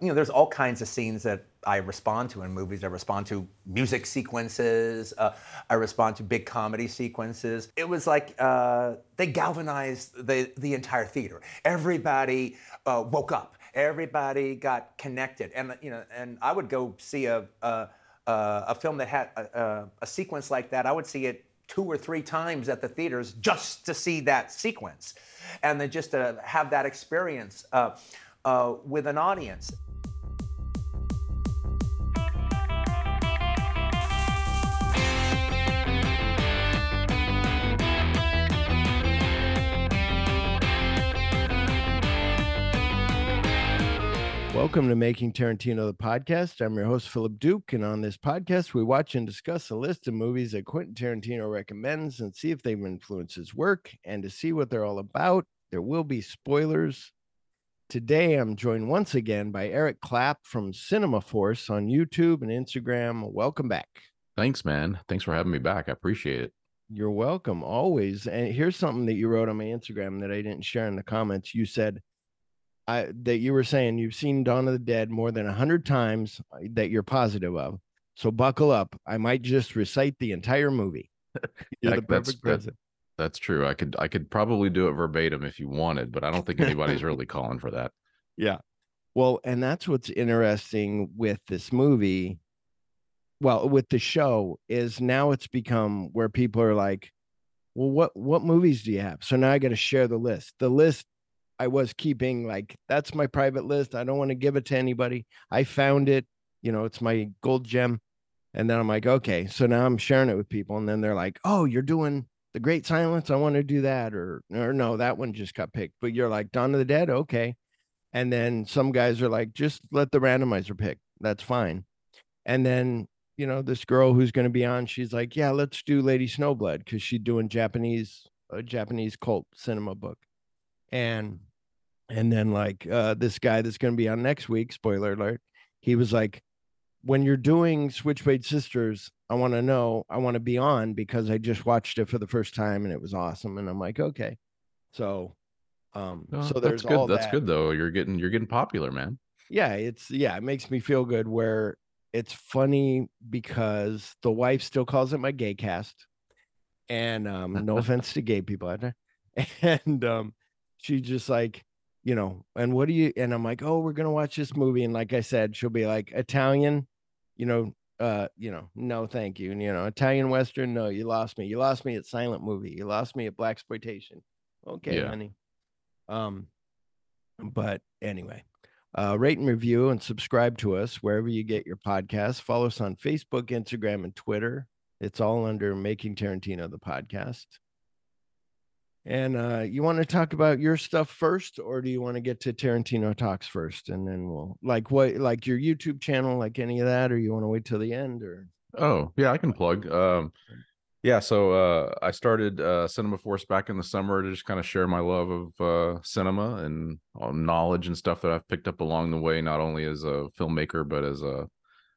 you know, there's all kinds of scenes that I respond to in movies. I respond to music sequences. Uh, I respond to big comedy sequences. It was like uh, they galvanized the the entire theater. Everybody uh, woke up. Everybody got connected. And you know, and I would go see a a, a film that had a, a sequence like that. I would see it two or three times at the theaters just to see that sequence, and then just to have that experience. Uh, uh, with an audience. Welcome to Making Tarantino, the podcast. I'm your host, Phillip Duke. And on this podcast, we watch and discuss a list of movies that Quentin Tarantino recommends and see if they've influenced his work. And to see what they're all about, there will be spoilers. Today, I'm joined once again by Erik Clapp from Cinema Force on YouTube and Instagram. Welcome back. Thanks, man. Thanks for having me back. I appreciate it. You're welcome, always. And here's something that you wrote on my Instagram that I didn't share in the comments. You said, I, that you were saying you've seen Dawn of the Dead more than a hundred times uh, that you're positive of. So buckle up. I might just recite the entire movie. You're the perfect that's, that, that's true. I could I could probably do it verbatim if you wanted, but I don't think anybody's really calling for that. Yeah. Well, and that's what's interesting with this movie. Well, with the show is now it's become where people are like, well, what what movies do you have? So now I got to share the list. The list I was keeping like that's my private list. I don't want to give it to anybody. I found it, you know, it's my gold gem. And then I'm like, okay, so now I'm sharing it with people. And then they're like, oh, you're doing the Great Silence. I want to do that. Or, or no, that one just got picked. But you're like, Dawn of the Dead. Okay. And then some guys are like, just let the randomizer pick. That's fine. And then, you know, this girl who's going to be on, she's like, yeah, let's do Lady Snowblood because she's doing Japanese, a Japanese cult cinema book. And and then like uh, this guy that's going to be on next week, spoiler alert, he was like, when you're doing Switchblade Sisters, I want to know, I want to be on because I just watched it for the first time and it was awesome. And I'm like, okay. So um oh, so there's that's good. All that's that. good though. You're getting you're getting popular, man. Yeah, it's yeah, it makes me feel good where it's funny because the wife still calls it my gay cast. And um, no offense to gay people out there. And um, she just like you know, and what do you, and I'm like, oh, we're going to watch this movie. And like I said, she'll be like, Italian, you know, uh, you know, no, thank you. And, you know, Italian Western, no, you lost me. You lost me at silent movie. You lost me at black exploitation. Okay, yeah. honey. Um, but anyway, uh, rate and review and subscribe to us wherever you get your podcasts. Follow us on Facebook, Instagram, and Twitter. It's all under Making Tarantino, the podcast. And uh, you want to talk about your stuff first, or do you want to get to Tarantino talks first, and then we'll like what like your YouTube channel, like any of that, or you want to wait till the end, or? Oh yeah, I can plug. Um, yeah, so uh, I started uh, Cinema Force back in the summer to just kind of share my love of uh, cinema and knowledge and stuff that I've picked up along the way, not only as a filmmaker but as a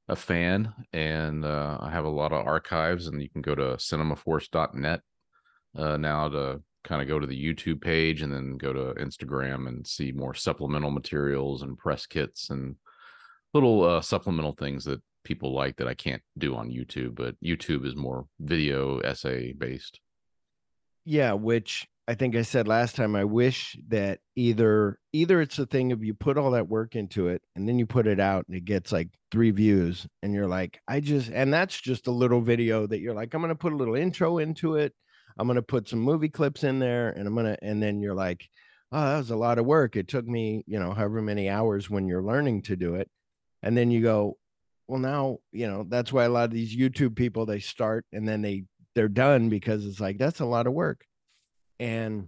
a fan. And uh, I have a lot of archives, and you can go to cinemaforce.net uh, now to kind of go to the YouTube page and then go to Instagram and see more supplemental materials and press kits and little uh, supplemental things that people like that I can't do on YouTube, but YouTube is more video essay based. Yeah, which I think I said last time I wish that either either it's a thing of you put all that work into it and then you put it out and it gets like 3 views and you're like I just and that's just a little video that you're like I'm going to put a little intro into it I'm gonna put some movie clips in there, and I'm gonna, and then you're like, oh, that was a lot of work. It took me, you know, however many hours when you're learning to do it, and then you go, well, now, you know, that's why a lot of these YouTube people they start and then they they're done because it's like that's a lot of work, and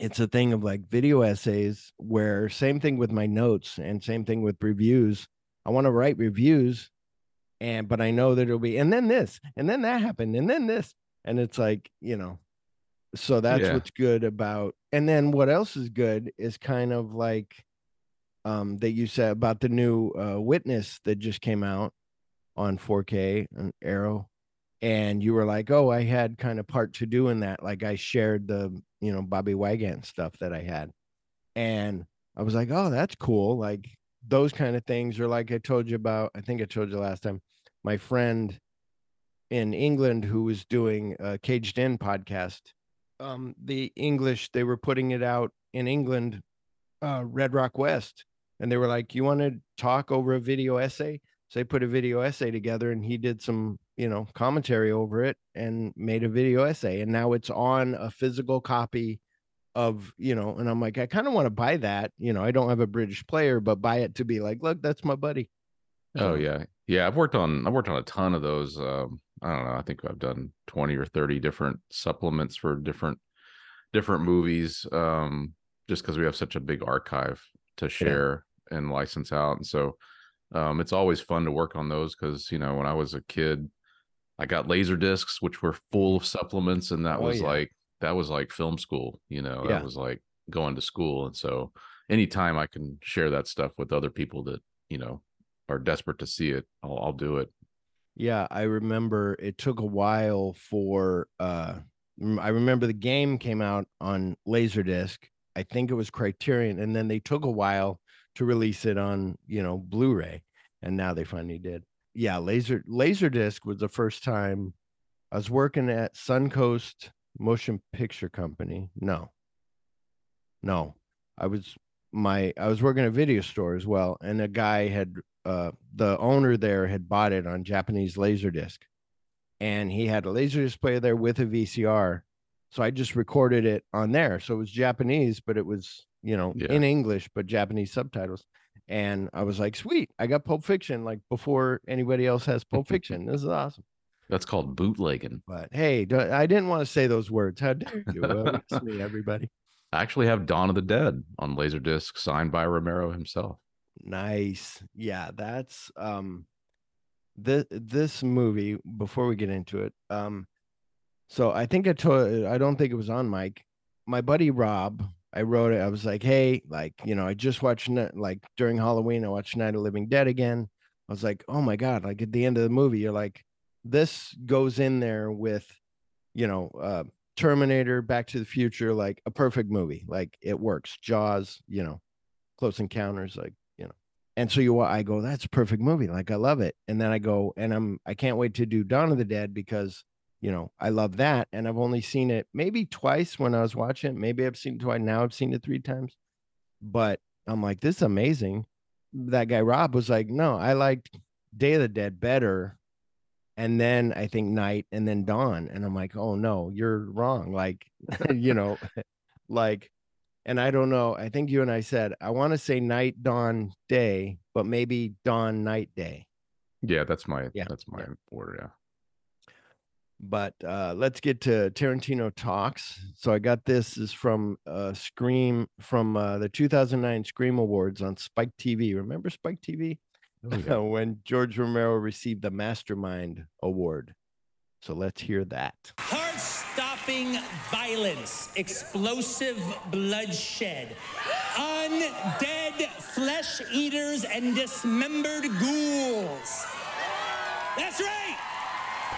it's a thing of like video essays where same thing with my notes and same thing with reviews. I want to write reviews and but I know that it'll be and then this and then that happened and then this and it's like you know so that's yeah. what's good about and then what else is good is kind of like um that you said about the new uh witness that just came out on 4k and arrow. And you were like oh i had kind of part to do in that. Like i shared the you know Bobbie Wygant stuff that i had. And i was like oh that's cool. Like those kind of things, or like I told you about, I think I told you last time, my friend in England who was doing a Caged In podcast. Um, the English, they were putting it out in England, uh, Red Rock West, and they were like, "You want to talk over a video essay?" So they put a video essay together, and he did some, you know, commentary over it and made a video essay, and now it's on a physical copy of you know and i'm like i kind of want to buy that you know i don't have a british player but buy it to be like look that's my buddy oh yeah yeah i've worked on i've worked on a ton of those um i don't know i think i've done 20 or 30 different supplements for different different movies um just because we have such a big archive to share yeah. and license out and so um it's always fun to work on those because you know when i was a kid i got laser discs which were full of supplements and that oh, was yeah. like that was like film school, you know, yeah. that was like going to school. And so anytime I can share that stuff with other people that, you know, are desperate to see it, I'll, I'll do it. Yeah. I remember it took a while for, uh, I remember the game came out on Laserdisc. I think it was Criterion, and then they took a while to release it on, you know, Blu-ray, and now they finally did. Yeah, Laser Laserdisc was the first time I was working at Suncoast motion picture company. No. No. I was my I was working at a video store as well, and a guy had uh the owner there had bought it on Japanese laser disc, and he had a laser disc player there with a VCR. So I just recorded it on there. So it was Japanese, but it was, you know, yeah. in English, but Japanese subtitles. And I was like, sweet, I got Pulp Fiction like before anybody else has Pulp Fiction. This is awesome. That's called bootlegging. But hey, I didn't want to say those words. How dare you? Me, everybody. I actually have Dawn of the Dead on Laserdisc, signed by Romero himself. Nice. Yeah, that's um this this movie, before we get into it, um, so I think I told I don't think it was on Mike. My buddy Rob, I wrote it. I was like, hey, like, you know, I just watched like during Halloween, I watched Night of Living Dead again. I was like, oh my God, like at the end of the movie, you're like, this goes in there with you know uh terminator back to the future like a perfect movie like it works. Jaws you know close encounters like you know. And so you i go that's a perfect movie like i love it. And then i go and i'm i can't wait to do dawn of the dead because you know i love that and i've only seen it maybe twice when i was watching it. Maybe i've seen it twice now i've seen it three times. But i'm like this is amazing. That guy rob was like no i liked day of the dead better and then I think night and then dawn. And I'm like, oh no, you're wrong. Like, you know, like, and I don't know. I think you and I said, I want to say night, dawn, day, but maybe dawn, night, day. Yeah, that's my yeah, that's my yeah. order. Yeah. But uh, let's get to Tarantino talks. So I got this is from uh, Scream from uh, the 2009 Scream Awards on Spike TV. Remember Spike TV? Oh, yeah. when George Romero received the Mastermind Award. So let's hear that. Heart stopping violence, explosive bloodshed, undead flesh eaters, and dismembered ghouls. That's right.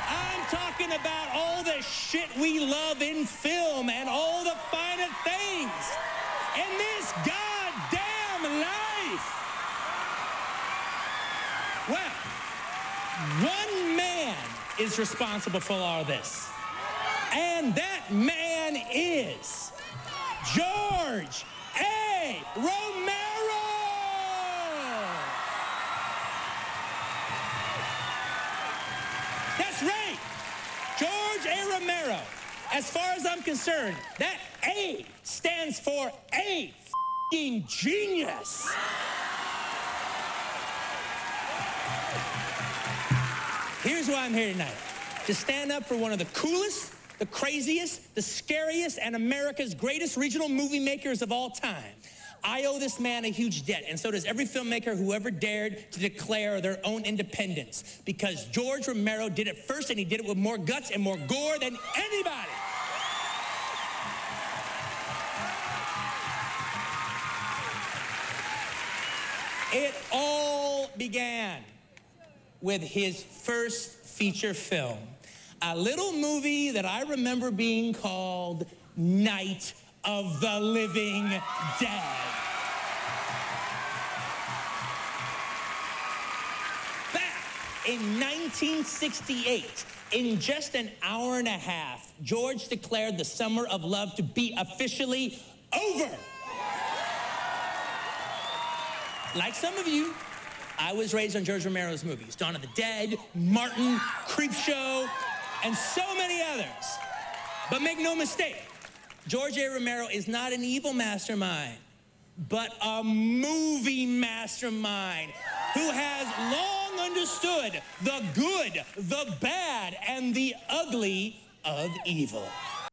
I'm talking about all the shit we love in film and all the finer things. And this goddamn life. Well, one man is responsible for all this. And that man is George A. Romero. That's right. George A. Romero. As far as I'm concerned, that A stands for a genius. Why I'm here tonight to stand up for one of the coolest, the craziest, the scariest, and America's greatest regional movie makers of all time. I owe this man a huge debt, and so does every filmmaker who ever dared to declare their own independence. Because George Romero did it first, and he did it with more guts and more gore than anybody. It all began with his first feature film. A little movie that I remember being called Night of the Living Dead. Back in 1968, in just an hour and a half, George declared the summer of love to be officially over. Like some of you, I was raised on George Romero's movies Dawn of the Dead, Martin, Creepshow, and so many others. But make no mistake, George A. Romero is not an evil mastermind, but a movie mastermind who has long understood the good, the bad, and the ugly of evil.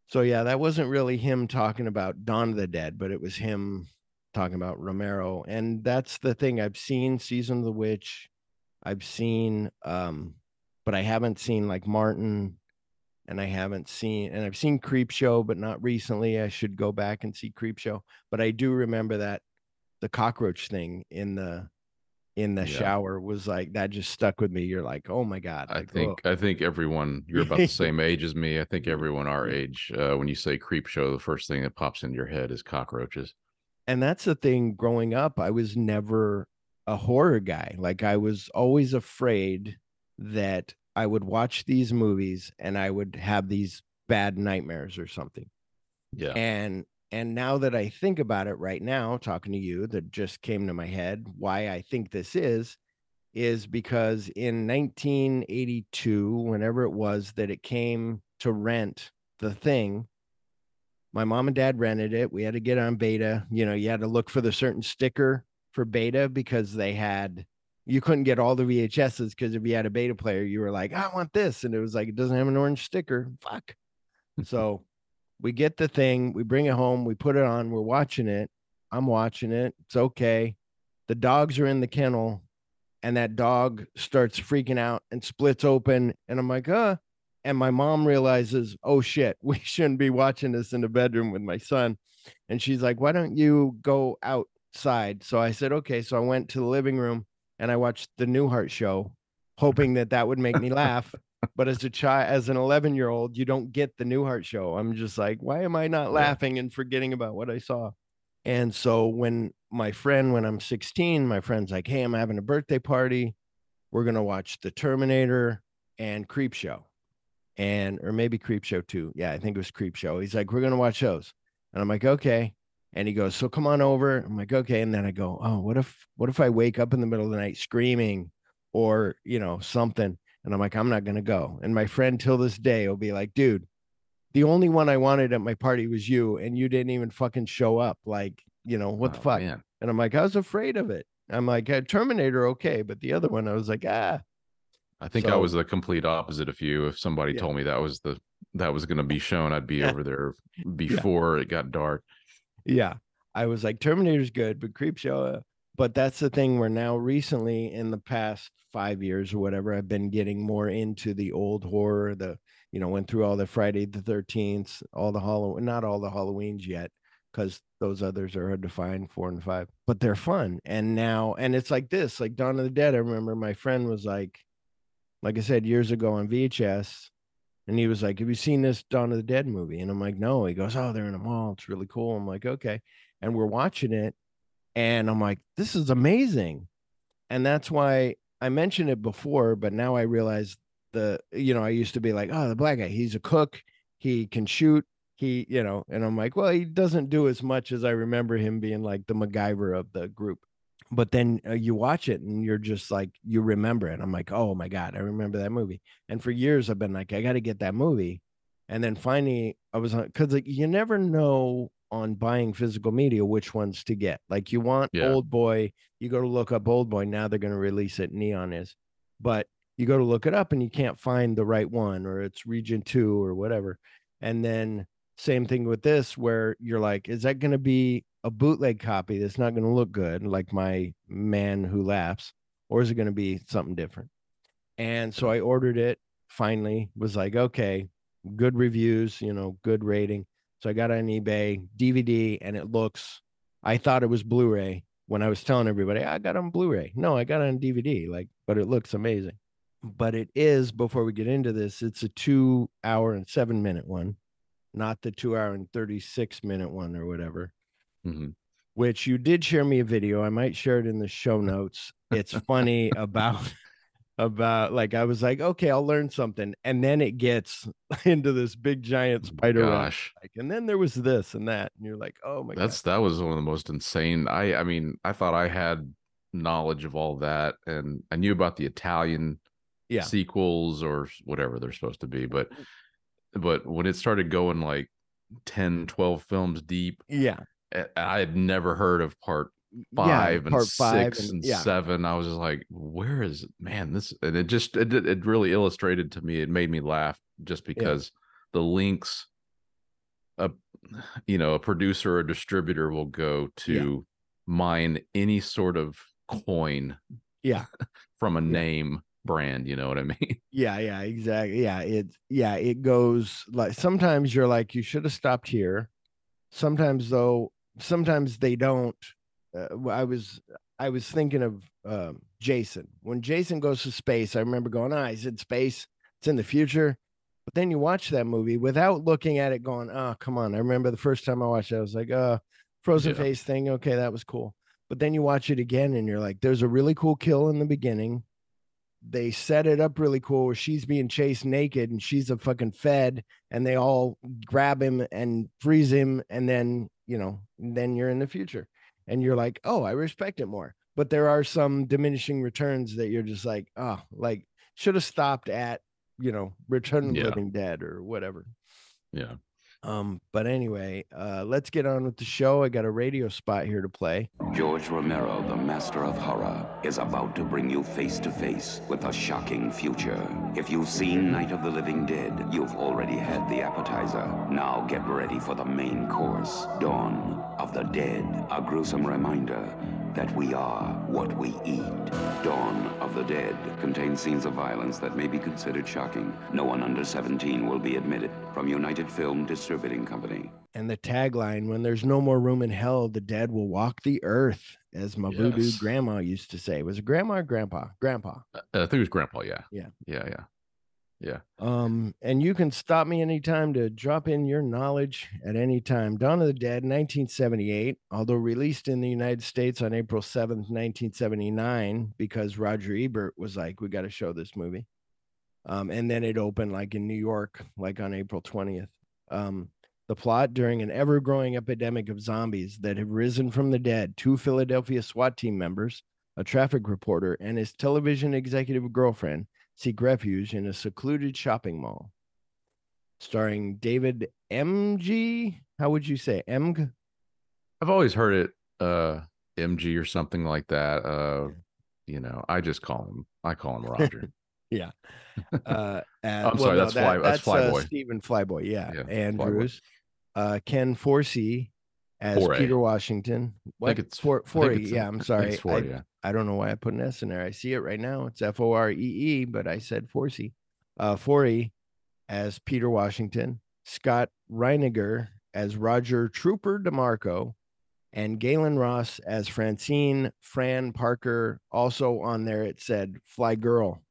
So yeah, that wasn't really him talking about Dawn of the Dead, but it was him talking about Romero. And that's the thing. I've seen Season of the Witch. I've seen um, but I haven't seen like Martin and I haven't seen and I've seen Creep Show, but not recently. I should go back and see Creep Show. But I do remember that the cockroach thing in the in the Yeah. shower was like that just stuck with me. You're like, oh my God. I like, think oh. I think everyone you're about the same age as me. I think everyone our age, uh, when you say creep show, the first thing that pops into your head is cockroaches. And that's the thing growing up i was never a horror guy like i was always afraid that i would watch these movies and i would have these bad nightmares or something Yeah. and and now that i think about it right now talking to you that just came to my head why i think this is is because in 1982 whenever it was that it came to rent the thing my mom and dad rented it. We had to get on beta. You know, you had to look for the certain sticker for beta because they had you couldn't get all the VHSs because if you had a beta player, you were like, I want this. And it was like, it doesn't have an orange sticker. Fuck. so we get the thing, we bring it home, we put it on, we're watching it. I'm watching it. It's okay. The dogs are in the kennel, and that dog starts freaking out and splits open. And I'm like, uh, and my mom realizes, oh shit, we shouldn't be watching this in the bedroom with my son. And she's like, why don't you go outside? So I said, okay. So I went to the living room and I watched the Newhart show, hoping that that would make me laugh. But as a child, as an 11 year old, you don't get the Newhart show. I'm just like, why am I not laughing and forgetting about what I saw? And so when my friend, when I'm 16, my friend's like, hey, I'm having a birthday party. We're going to watch The Terminator and Creep Show and or maybe Creep Show too. Yeah, I think it was Creep Show. He's like, we're gonna watch those, and I'm like, okay. And he goes, so come on over. I'm like, okay. And then I go, oh, what if what if I wake up in the middle of the night screaming, or you know something? And I'm like, I'm not gonna go. And my friend till this day will be like, dude, the only one I wanted at my party was you, and you didn't even fucking show up. Like, you know what the Oh, fuck? man. And I'm like, I was afraid of it. I'm like, uh, Terminator, okay, but the other one, I was like, ah, I think I was the complete opposite of you. If somebody Yeah. told me that was the that was going to be shown, I'd be over there before it got dark. Yeah. I was like, Terminator's good, but Creepshow. Uh, but that's the thing where now recently in the past five years or whatever, I've been getting more into the old horror, the, you know, went through all the Friday the 13th, all the Halloween, not all the Halloweens yet, because those others are hard to find, four and five, but they're fun. And now, and it's like this, like Dawn of the Dead. I remember my friend was like, like I said, years ago on VHS, and he was like, Have you seen this Dawn of the Dead movie? And I'm like, No. He goes, Oh, they're in a mall. It's really cool. I'm like, Okay. And we're watching it. And I'm like, This is amazing. And that's why I mentioned it before, but now I realize the, you know, I used to be like, Oh, the black guy, he's a cook. He can shoot. He, you know, and I'm like, Well, he doesn't do as much as I remember him being like the MacGyver of the group. But then uh, you watch it and you're just like, you remember it. I'm like, Oh my God, I remember that movie. And for years, I've been like, I got to get that movie. And then finally, I was on because like, you never know on buying physical media which ones to get. Like, you want Yeah. Old Boy, you go to look up Old Boy. Now they're going to release it. Neon is, but you go to look it up and you can't find the right one, or it's Region Two or whatever. And then same thing with this, where you're like, is that going to be a bootleg copy that's not going to look good, like my man who laughs, or is it going to be something different? And so I ordered it finally, was like, okay, good reviews, you know, good rating. So I got on eBay, DVD, and it looks, I thought it was Blu ray when I was telling everybody, ah, I got on Blu ray. No, I got on DVD, like, but it looks amazing. But it is, before we get into this, it's a two hour and seven minute one, not the two hour and 36 minute one or whatever Mhm. which you did share me a video. I might share it in the show notes. It's funny about about like I was like, okay, I'll learn something, and then it gets into this big giant spider Gosh, like, and then there was this and that, and you're like, oh my god. that's that was one of the most insane. I I mean, I thought I had knowledge of all that, and I knew about the Italian Yeah. sequels or whatever they're supposed to be, but but when it started going like 10, 12 films deep, yeah, I had never heard of part yeah, five and part five six and, yeah, seven. I was just like, where is it? Man, this and it just it it really illustrated to me. It made me laugh just because the links a you know, a producer or a distributor will go to mine any sort of coin yeah, from a Yeah. name brand, you know what I mean? yeah, yeah, exactly, yeah, it, yeah, it goes like sometimes you're like, you should have stopped here. Sometimes though, sometimes they don't. Uh, I was, I was thinking of um, Jason when Jason goes to space. I remember going, ah, he's in space. It's in the future. But then you watch that movie without looking at it, going, oh, come on. I remember the first time I watched it, I was like, uh, frozen Yeah. face thing. Okay, that was cool. But then you watch it again and you're like, there's a really cool kill in the beginning. They set it up really cool where she's being chased naked and she's a fucking fed and they all grab him and freeze him. And then, you know, then you're in the future and you're like, oh, I respect it more. But there are some diminishing returns that you're just like, oh, like should have stopped at, you know, Return of the Yeah. Living Dead or whatever. Yeah. Um, but anyway, uh, let's get on with the show. I got a radio spot here to play. George Romero, the master of horror, is about to bring you face to face with a shocking future. If you've seen Night of the Living Dead, you've already had the appetizer. Now get ready for the main course Dawn of the Dead, a gruesome reminder that we are what we eat. Dawn of the Dead contains scenes of violence that may be considered shocking. No one under 17 will be admitted. From United Film Distributing Company. And the tagline, when there's no more room in hell, the dead will walk the earth, as my voodoo Yes. grandma used to say. Was it grandma or grandpa? Grandpa. Uh, I think it was grandpa, yeah. Yeah. Yeah, yeah. Yeah. Um, and you can stop me anytime to drop in your knowledge at any time. Dawn of the Dead, 1978, although released in the United States on April 7th, 1979, because Roger Ebert was like, we got to show this movie. Um, and then it opened like in New York, like on April 20th. Um, the plot during an ever growing epidemic of zombies that have risen from the dead, two Philadelphia SWAT team members, a traffic reporter, and his television executive girlfriend seek refuge in a secluded shopping mall. Starring David Emge. How would you say Emge? I've always heard it uh Emge or something like that. Uh you know, I just call him I call him Roger. Uh, and- I'm sorry, that's Fly- that's uh, Flyboy. Stephen Flyboy. Yeah, Yeah, Flyboy. Andrews. Uh, Ken Forsey as Foray. Peter Washington. What? it's- For, I think it's- Yeah, I'm I think sorry. it's four, I, yeah. I don't know why I put an S in there. I see it right now. It's F O R E E, but I said Forsey. Uh, Foree as Peter Washington, Scott Reiniger as Roger Trooper DeMarco, and Gaylen Ross as Francine Fran Parker. Also on there, it said Fly Girl.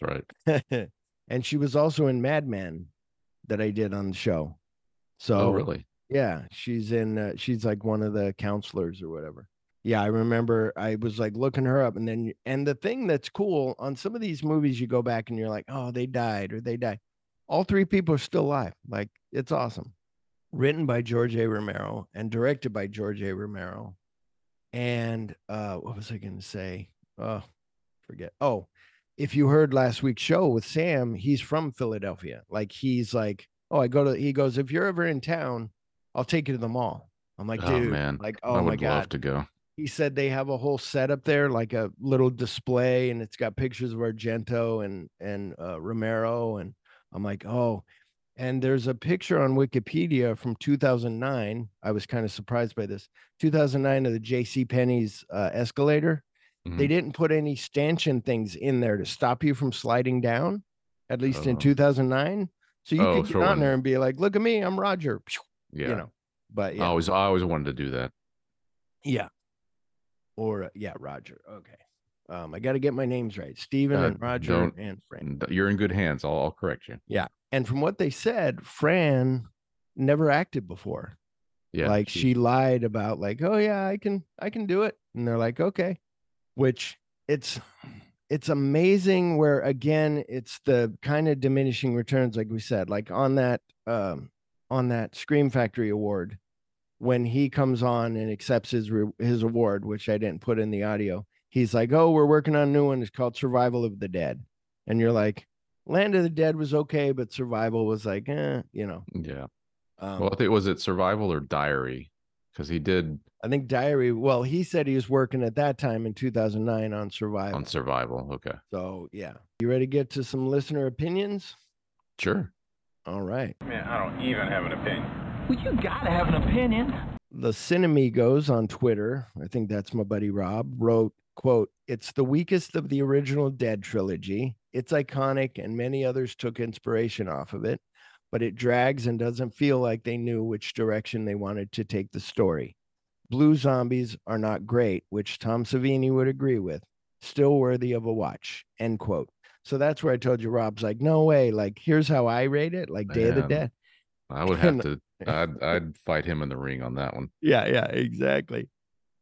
That's right. and she was also in Mad Men that I did on the show. So oh, really? yeah, she's in. Uh, she's like one of the counselors or whatever. Yeah, I remember. I was like looking her up, and then and the thing that's cool on some of these movies, you go back and you're like, oh, they died or they died. All three people are still alive. Like it's awesome. Written by George A. Romero and directed by George A. Romero. And uh, what was I going to say? Oh, forget. Oh, if you heard last week's show with Sam, he's from Philadelphia. Like he's like, oh, I go to. He goes, if you're ever in town, I'll take you to the mall. I'm like, oh dude, man. like, I oh my would love god. to go. He said they have a whole setup there, like a little display, and it's got pictures of Argento and and uh, Romero, and I'm like, oh. And there's a picture on Wikipedia from 2009. I was kind of surprised by this. 2009 of the J.C. Penney's uh, escalator. They Mhm. didn't put any stanchion things in there to stop you from sliding down, at least in Oh. 2009. So you Oh, could get so on when- there and be like, "Look at me, I'm Roger." Yeah. You know, but I always I always wanted to do that. yeah, or uh, yeah, Roger. Okay, um, I got to get my names right, Steven Uh, and Roger and Fran. You're in good hands. I'll, I'll correct you. Yeah. And from what they said, Fran never acted before. Yeah. like she lied about like oh yeah i can i can do it and they're like okay which it's it's amazing where again it's the kind of diminishing returns like we said like on that um on that scream factory award when he comes on and accepts his re- his award which i didn't put in the audio he's like oh we're working on a new one it's called survival of the dead and you're like land of the dead was okay but survival was like eh, you know Yeah. um, Well, I think was it survival or diary? Because he did i think diary well he said he was working at that time in 2009 on survival on survival. Okay. so yeah you ready to get to some listener opinions Sure. all right Man, I don't even have an opinion. Well, you gotta have an opinion. the Cinemigos on Twitter, I think that's my buddy Rob, wrote, quote, it's the weakest of the original Dead trilogy. It's iconic and many others took inspiration off of it, but it drags and doesn't feel like they knew which direction they wanted to take the story. Blue zombies are not great, which Tom Savini would agree with. Still worthy of a watch. End quote. So that's where I told you, Rob's like, no way. Like, here's how I rate it, like Day of the Dead. I would have to. I'd I'd fight him in the ring on that one. Yeah, yeah, exactly.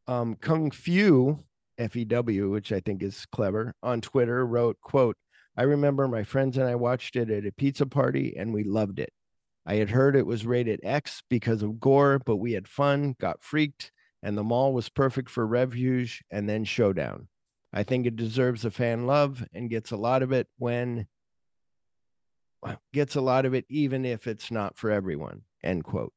Um, Kung Fu, F E W, which I think is clever, on Twitter wrote, quote, I remember my friends and I watched it at a pizza party and we loved it. I had heard it was rated X because of gore, but we had fun, got freaked, and the mall was perfect for refuge and then showdown. I think it deserves a fan love and gets a lot of it when gets a lot of it even if it's not for everyone. End quote.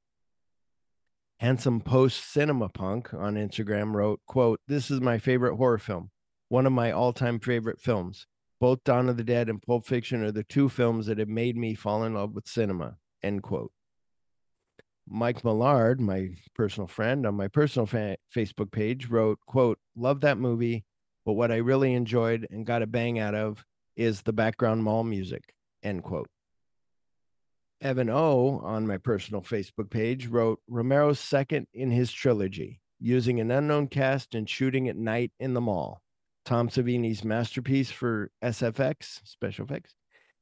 Handsome Post Cinema Punk on Instagram wrote, quote, This is my favorite horror film, one of my all-time favorite films. Both Dawn of the Dead and Pulp Fiction are the two films that have made me fall in love with cinema. End quote. Mike Millard, my personal friend on my personal fa- Facebook page, wrote, quote, Love that movie, but what I really enjoyed and got a bang out of is the background mall music. End quote. Evan O on my personal Facebook page wrote Romero's second in his trilogy, using an unknown cast and shooting at night in the mall. Tom Savini's masterpiece for SFX, special effects,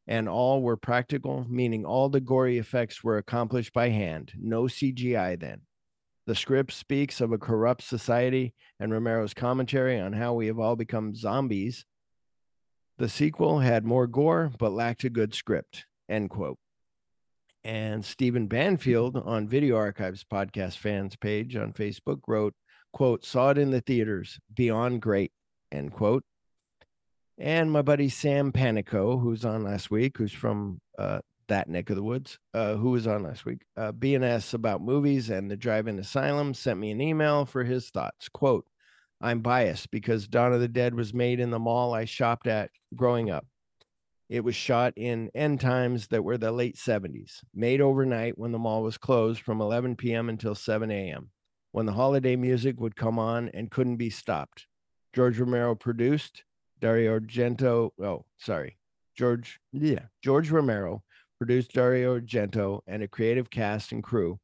and all were practical, meaning all the gory effects were accomplished by hand, no CGI then. The script speaks of a corrupt society and Romero's commentary on how we have all become zombies. The sequel had more gore, but lacked a good script. End quote and Stephen Banfield on Video Archives podcast fans page on Facebook wrote, quote, saw it in the theaters, beyond great, end quote. And my buddy Sam Panico, who's on last week, who's from uh, that neck of the woods, uh, who was on last week, uh, BNS about movies and the drive-in asylum, sent me an email for his thoughts. Quote, I'm biased because Dawn of the Dead was made in the mall I shopped at growing up. It was shot in end times that were the late 70s, made overnight when the mall was closed from 11 p.m. until 7 a.m., when the holiday music would come on and couldn't be stopped. George Romero produced, Dario Argento, oh, sorry, George, yeah, George Romero produced Dario Argento and a creative cast and crew,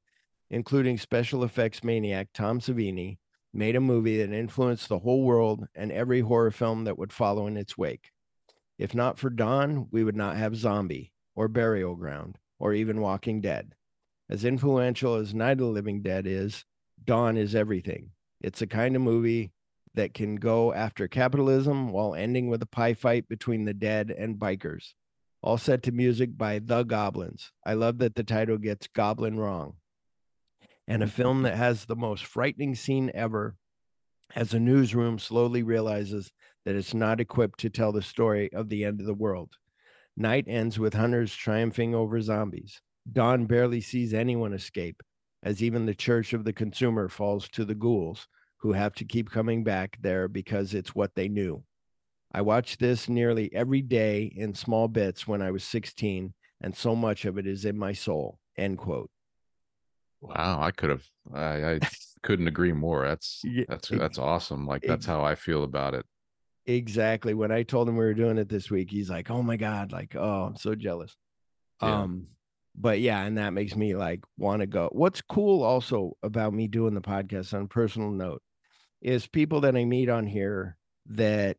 including special effects maniac Tom Savini, made a movie that influenced the whole world and every horror film that would follow in its wake. If not for Dawn, we would not have Zombie or Burial Ground or even Walking Dead. As influential as Night of the Living Dead is, Dawn is everything. It's a kind of movie that can go after capitalism while ending with a pie fight between the dead and bikers. All set to music by The Goblins. I love that the title gets Goblin wrong. And a film that has the most frightening scene ever as a newsroom slowly realizes that it's not equipped to tell the story of the end of the world. Night ends with hunters triumphing over zombies. Dawn barely sees anyone escape, as even the church of the consumer falls to the ghouls, who have to keep coming back there because it's what they knew. I watched this nearly every day in small bits when I was 16, and so much of it is in my soul. End quote. Wow, I could have. I, I couldn't agree more. That's that's that's awesome. Like that's how I feel about it. Exactly. When I told him we were doing it this week, he's like, "Oh my god!" Like, "Oh, I'm so jealous." Yeah. Um, but yeah, and that makes me like want to go. What's cool also about me doing the podcast on a personal note is people that I meet on here that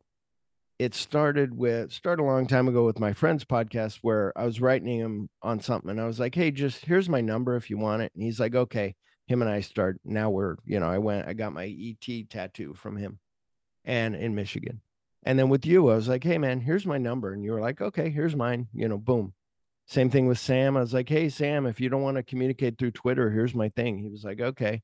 it started with started a long time ago with my friend's podcast where I was writing him on something and I was like, "Hey, just here's my number if you want it." And he's like, "Okay." Him and I start now we're, you know, I went I got my ET tattoo from him and in Michigan. And then with you, I was like, hey man, here's my number. And you were like, okay, here's mine. You know, boom. Same thing with Sam. I was like, hey Sam, if you don't want to communicate through Twitter, here's my thing. He was like, okay.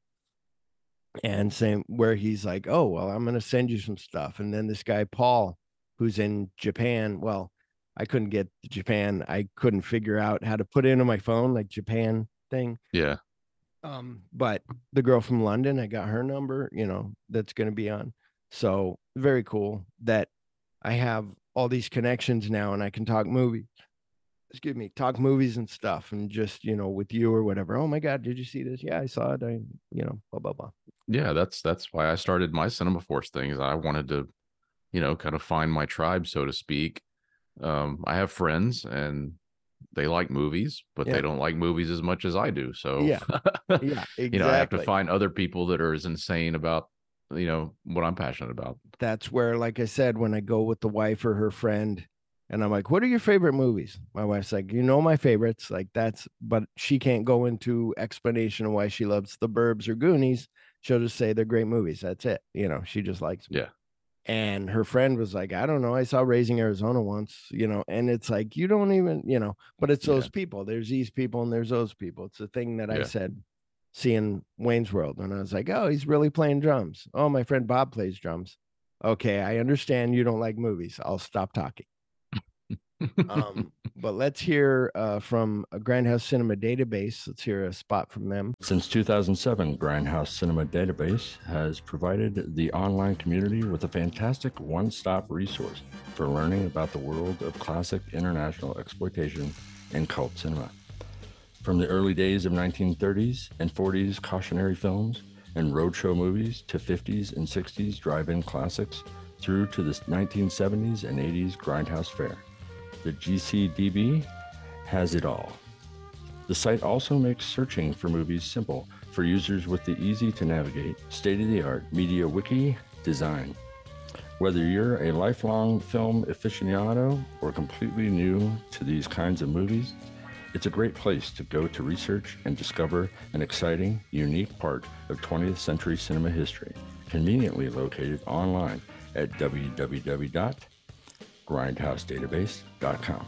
And same where he's like, oh well, I'm gonna send you some stuff. And then this guy Paul, who's in Japan, well, I couldn't get to Japan. I couldn't figure out how to put into my phone like Japan thing. Yeah. Um, but the girl from London, I got her number, you know, that's going to be on. So very cool that I have all these connections now and I can talk movies. Excuse me, talk movies and stuff and just, you know, with you or whatever. Oh my God, did you see this? Yeah, I saw it. I, you know, blah, blah, blah. Yeah, that's that's why I started my Cinema Force thing. Is I wanted to, you know, kind of find my tribe, so to speak. Um, I have friends and they like movies, but Yeah. they don't like movies as much as I do. So Yeah. Yeah, exactly. you know, I have to find other people that are as insane about, you know, what I'm passionate about. that's where, like I said, when I go with the wife or her friend, and I'm like, "What are your favorite movies?" My wife's like, "You know my favorites." Like that's, but she can't go into explanation of why she loves The Burbs or Goonies. She'll just say they're great movies. That's it. You know, she just likes. 'em. Yeah. And her friend was like, "I don't know. I saw Raising Arizona once." You know, and it's like you don't even, you know, but it's Yeah. those people. There's these people and there's those people. It's the thing that I said seeing Wayne's World, and I was like, "Oh, he's really playing drums." Oh, my friend Bob plays drums okay, I understand you don't like movies. I'll stop talking. Um, but let's hear uh, from a Grindhouse Cinema database. Let's hear a spot from them. Since 2007, Grindhouse Cinema Database has provided the online community with a fantastic one stop resource for learning about the world of classic international exploitation and cult cinema. From the early days of 1930s and 40s cautionary films and roadshow movies to 50s and 60s drive in classics through to the 1970s and 80s Grindhouse fare. The GCDB has it all. The site also makes searching for movies simple for users with the easy to navigate, state of the art media wiki design. Whether you're a lifelong film aficionado or completely new to these kinds of movies, it's a great place to go to research and discover an exciting, unique part of 20th century cinema history, conveniently located online at www.grindhousedatabase.com.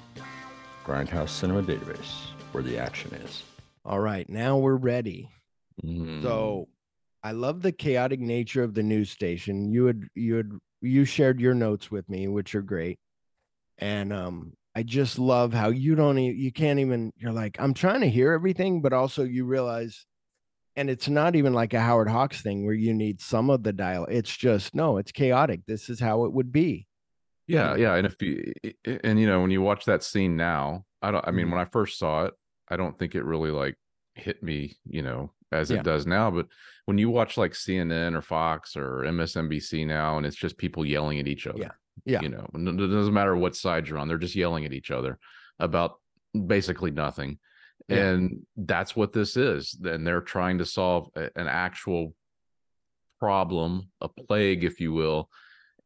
Grindhouse Cinema Database, where the action is. All right, now we're ready. Mm. So I love the chaotic nature of the news station. You had you had you shared your notes with me, which are great. And um I just love how you don't you can't even you're like I'm trying to hear everything, but also you realize and it's not even like a Howard Hawks thing where you need some of the dial. It's just no, it's chaotic. This is how it would be. Yeah, yeah, and if you and you know when you watch that scene now, I don't. I mean, when mm-hmm. I first saw it, I don't think it really like hit me, you know, as Yeah. it does now. But when you watch like CNN or Fox or MSNBC now, and it's just people yelling at each other. Yeah. yeah. You know, it doesn't matter what side you're on; they're just yelling at each other about basically nothing. Yeah. And that's what this is. And they're trying to solve an actual problem, a plague, if you will,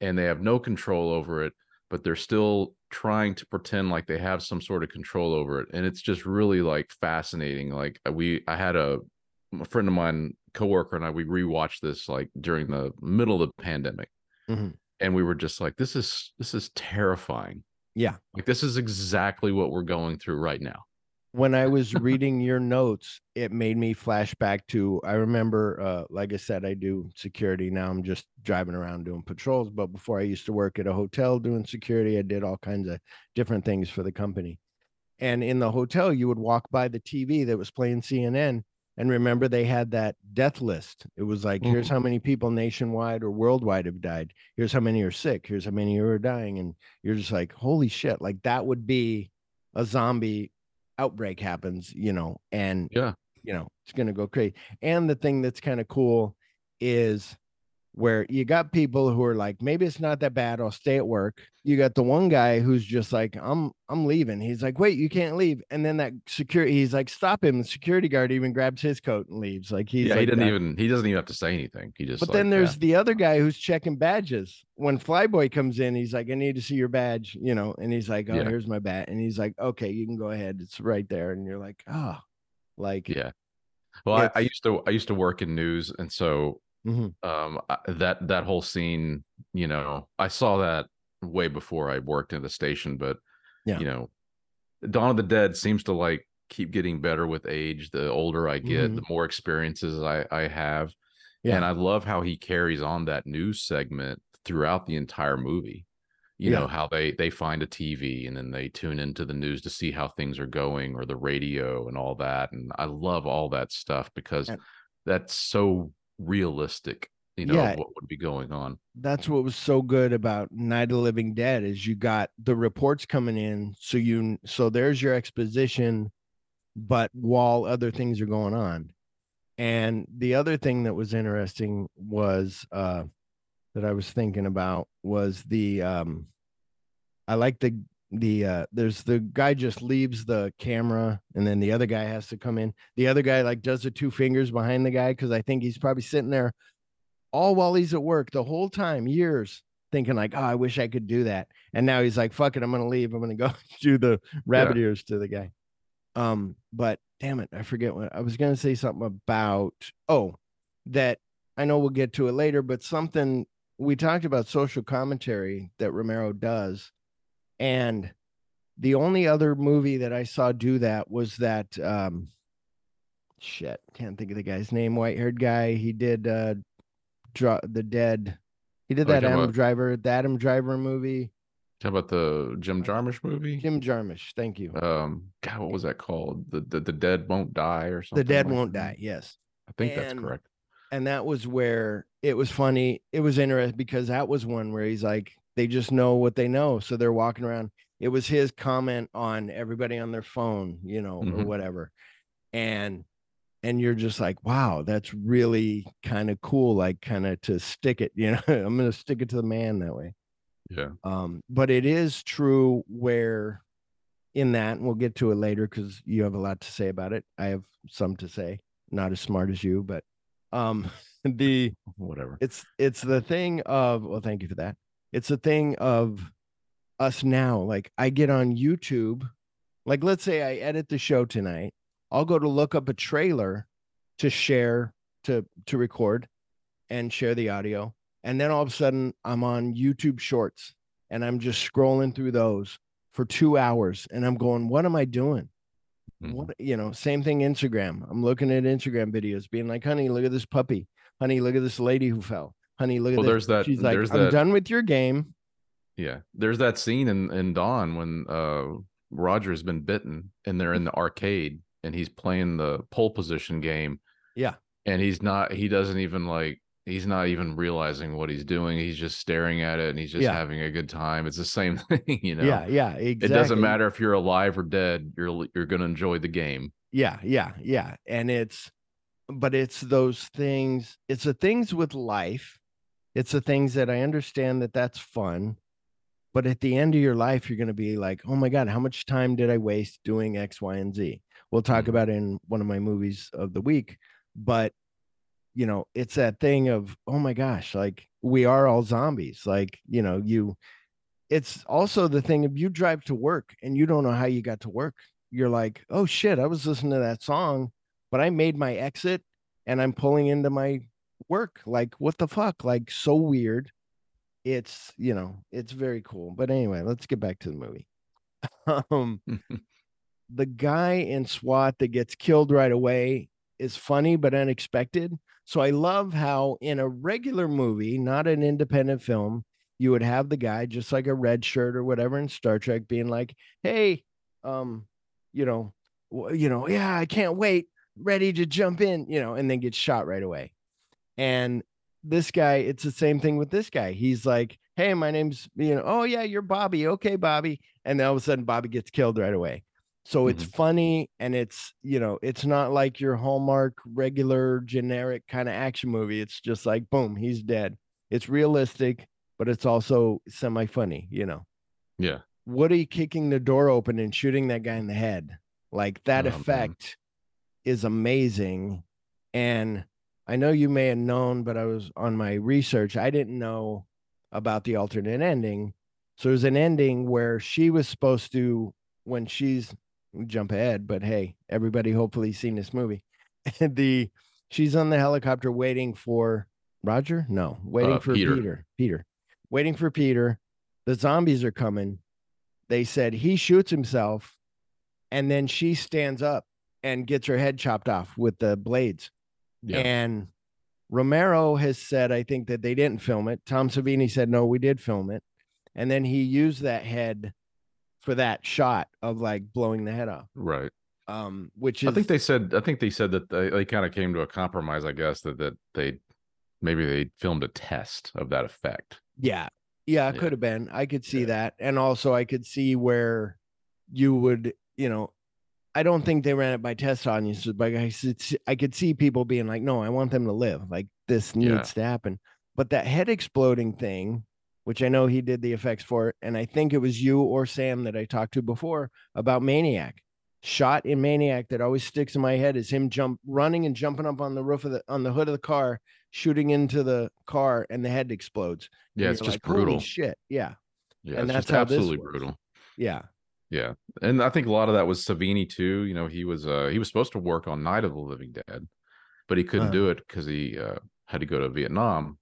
and they have no control over it, but they're still trying to pretend like they have some sort of control over it. And it's just really like fascinating. Like uh, we, I had a, a friend of mine, coworker, and I, we rewatched this like during the middle of the pandemic. Mhm. And we were just like, this is, this is terrifying. Yeah. Like this is exactly what we're going through right now. When I was reading your notes, it made me flash back to I remember uh like I said, I do security. Now I'm just driving around doing patrols. But before I used to work at a hotel doing security, I did all kinds of different things for the company. And in the hotel, you would walk by the TV that was playing CNN. And remember, they had that death list. It was like, here's Mhm. how many people nationwide or worldwide have died. Here's how many are sick. Here's how many are dying. And you're just like, holy shit. Like that would be a zombie outbreak happens, you know, and Yeah. you know, it's gonna go crazy. And the thing that's kind of cool is where you got people who are like, maybe it's not that bad, I'll stay at work. You got the one guy who's just like, I'm I'm leaving. He's like, wait, you can't leave. And then that security, he's like, stop him. The security guard even grabs his coat and leaves. Like he's yeah, like he didn't that. even, he doesn't even have to say anything. He just, But like, then yeah. there's the other guy who's checking badges. When Flyboy comes in, he's like, I need to see your badge, you know, and he's like, Oh, Yeah. here's my bat And he's like, Okay, you can go ahead. It's right there. And you're like, Oh, like, yeah. Well, I, I used to, I used to work in news. And so Mhm. um that that whole scene you know i saw that way before I worked at the station, but Yeah. you know, Dawn of the Dead seems to like keep getting better with age. The older I get, the more experiences I I have, Yeah. and I love how he carries on that news segment throughout the entire movie. You Yeah. know how they they find a TV and then they tune into the news to see how things are going or the radio and all that, and I love all that stuff because that's so realistic. You know Yeah. what would be going on. that's what was so good about Night of the Living Dead is you got the reports coming in, so you so there's your exposition, but while other things are going on. And the other thing that was interesting was uh that I was thinking about was the um I like the the uh there's the guy just leaves the camera and then the other guy has to come in. The other guy like does the two fingers behind the guy because I think he's probably sitting there all while he's at work the whole time, years, thinking like, oh, I wish I could do that. And now he's like, fuck it, I'm gonna leave. I'm gonna go do the rabbit ears to the guy. Um, but damn it, I forget what I was gonna say something about oh, that I know we'll get to it later, but something we talked about social commentary that Romero does. And the only other movie that I saw do that was that um shit, can't think of the guy's name, white haired guy. He did uh Dra- the dead. He did Oh, that Adam about- Driver, the Adam Driver movie. How about the Jim Jarmusch movie? Jim Jarmusch, thank you. um god what was that called the the, the dead won't die or something the dead like won't that? die. Yes. i think that's correct and that was where it was funny. It was interesting because that was one where he's like, they just know what they know, so they're walking around. It was his comment on everybody on their phone, you know, or Mhm. whatever, and and you're just like, wow, that's really kind of cool. Like, kind of to stick it, you know, I'm gonna stick it to the man that way. yeah Um, but it is true where in that, and we'll get to it later because you have a lot to say about it. I have some to say, not as smart as you, but um the whatever it's it's the thing of well, thank you for that. It's a thing of us now. Like I get on YouTube, like let's say I edit the show tonight, I'll go to look up a trailer to share to to record and share the audio. And then all of a sudden I'm on YouTube shorts and I'm just scrolling through those for two hours and I'm going, what am I doing? Mhm. What you know, same thing Instagram. I'm looking at Instagram videos, being like, honey, look at this puppy. Honey, look at this lady who fell. Honey, look at Well, this. there's that- She's like, I'm that- done with your game. yeah there's that scene in in dawn when uh roger's been bitten and they're in the arcade and he's playing the pole position game Yeah. and he's not he doesn't even like he's not even realizing what he's doing he's just staring at it and he's just Yeah. having a good time it's the same thing you know Yeah, yeah, exactly. it doesn't matter if you're alive or dead you're you're gonna enjoy the game Yeah, yeah, yeah. And it's but it's those things, it's the things with life. It's the things that I understand that that's fun. But at the end of your life, you're going to be like, oh my God, how much time did I waste doing X, Y, and Z? We'll talk Mhm. about it in one of my movies of the week. But, you know, it's that thing of, oh my gosh, like we are all zombies. Like, you know, you, it's also the thing of you drive to work and you don't know how you got to work. You're like, oh shit, I was listening to that song, but I made my exit and I'm pulling into my work. Like, what the fuck? Like, so weird. It's, you know, it's very cool. But anyway, let's get back to the movie. um, the guy in SWAT that gets killed right away is funny but unexpected. So I love how in a regular movie, not an independent film, you would have the guy just like a red shirt or whatever in Star Trek being like, "Hey, um, you know, you know, yeah, I can't wait, ready to jump in, you know, and then get shot right away." And this guy, it's the same thing with this guy. He's like, "Hey, my name's, you know, oh yeah, you're Bobby. Okay, Bobby." And then all of a sudden Bobby gets killed right away. So it's mm-hmm. funny and it's, you know, it's not like your Hallmark regular generic kind of action movie. It's just like boom, he's dead. It's realistic, but it's also semi funny, you know. yeah Woody kicking the door open and shooting that guy in the head. Like that Oh, man. effect is amazing. And I know you may have known, but I was on my research. I didn't know about the alternate ending. So there's an ending where she was supposed to, when she's jump ahead, but hey, everybody hopefully seen this movie. the she's on the helicopter waiting for Roger? No, waiting Uh, for Peter. Peter. Peter. Waiting for Peter. the zombies are coming. They said he shoots himself and then she stands up and gets her head chopped off with the blades. Yeah. And Romero has said, I think that they didn't film it. Tom Savini said, no, we did film it. And then he used that head for that shot of like blowing the head off. Right. Um, which is I think they said I think they said that they, they kind of came to a compromise, I guess, that that they maybe they filmed a test of that effect. Yeah. Yeah, it Yeah. could have been. I could see Yeah. that. And also I could see where you would, you know, I don't think they ran it by test audiences, but I could, see- I could see people being like, no, I want them to live. Like this needs Yeah. to happen. But that head exploding thing, which I know he did the effects for, and I think it was you or Sam that I talked to before about Maniac. Shot in Maniac that always sticks in my head is him jump running and jumping up on the roof of the on the hood of the car, shooting into the car, and the head explodes. Yeah, it's just like, "Holy brutal. shit. Yeah. Yeah, and it's that's absolutely brutal. Yeah. Yeah, and I think a lot of that was Savini too. You know, he was uh he was supposed to work on Night of the Living Dead, but he couldn't Uh. do it because he uh, had to go to Vietnam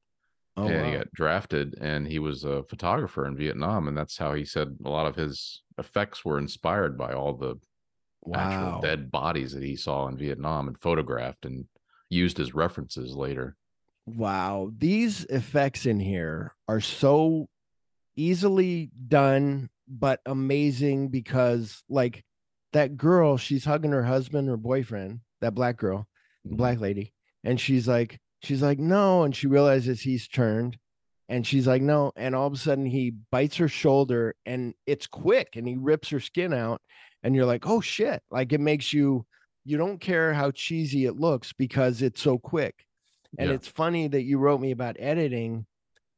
Oh, and he got drafted. And he was a photographer in Vietnam, and that's how he said a lot of his effects were inspired by all the actual dead bodies that he saw in Vietnam and photographed and used as references later. Wow. These effects in here are so easily done, but amazing because, like, that girl, she's hugging her husband or boyfriend, that black girl, Mhm. black lady. And she's like, she's like, no. And she realizes he's turned. And she's like, no. And all of a sudden he bites her shoulder and it's quick and he rips her skin out. And you're like, oh shit. Like it makes you, you don't care how cheesy it looks because it's so quick. And Yeah. it's funny that you wrote me about editing.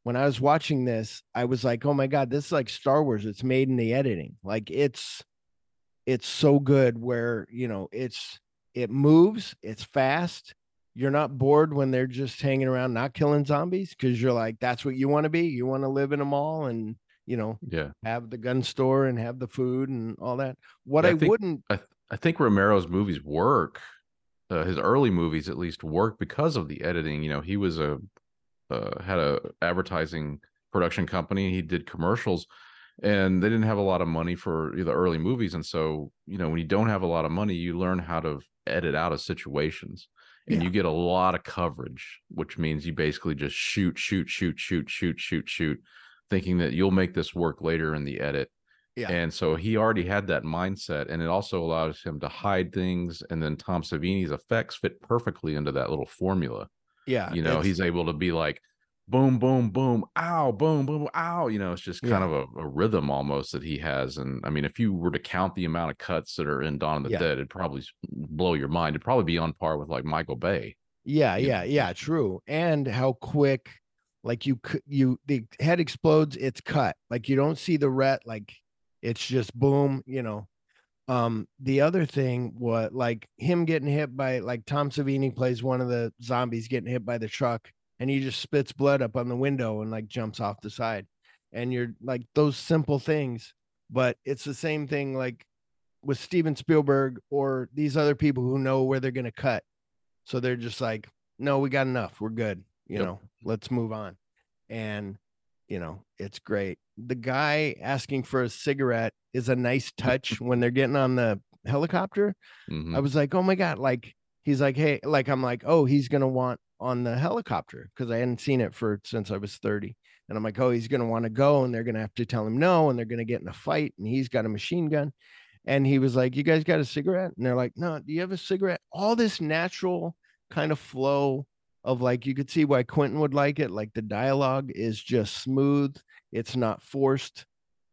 When I was watching this, I was like, oh my God, this is like Star Wars. It's made in the editing. Like it's, it's so good where, you know, it's, it moves, it's fast. You're not bored when they're just hanging around, not killing zombies, because you're like, that's what you want to be. You want to live in a mall and, you know, Yeah, have the gun store and have the food and all that. What Yeah, I, I think- wouldn't, I th- I think Romero's movies work. Uh, his early movies, at least, work because of the editing. You know, he was a uh, had a advertising production company. He did commercials, and they didn't have a lot of money for the early movies. And so, you know, when you don't have a lot of money, you learn how to edit out of situations, and Yeah. you get a lot of coverage, which means you basically just shoot, shoot, shoot, shoot, shoot, shoot, shoot, thinking that you'll make this work later in the edit. Yeah. And so he already had that mindset, and it also allows him to hide things. And then Tom Savini's effects fit perfectly into that little formula. Yeah, You know, he's able to be like, boom, boom, boom, ow, boom, boom, ow. You know, it's just kind Yeah. of a, a rhythm almost that he has. And I mean, if you were to count the amount of cuts that are in Dawn of the Yeah. Dead, it'd probably blow your mind. It'd probably be on par with like Michael Bay. Yeah, yeah, know, yeah, true. And how quick, like you could you the head explodes, it's cut. Like you don't see the ret, like it's just boom, you know. Um, the other thing was like him getting hit by like Tom Savini plays one of the zombies getting hit by the truck, and he just spits blood up on the window and like jumps off the side. And you're like those simple things, but it's the same thing like with Steven Spielberg or these other people who know where they're gonna cut. So they're just like, no, we got enough. We're good. You Yep. know, let's move on. And, you know, it's great. The guy asking for a cigarette is a nice touch when they're getting on the helicopter. Mhm. I was like, oh my God. Like, he's like, hey, like, I'm like, oh, he's going to want on the helicopter because I hadn't seen it for since I was 30. And I'm like, oh, he's going to want to go and they're going to have to tell him no. And they're going to get in a fight. And he's got a machine gun. And he was like, you guys got a cigarette? And they're like, no, do you have a cigarette? All this natural kind of flow of like, you could see why Quentin would like it. Like, the dialogue is just smooth, it's not forced.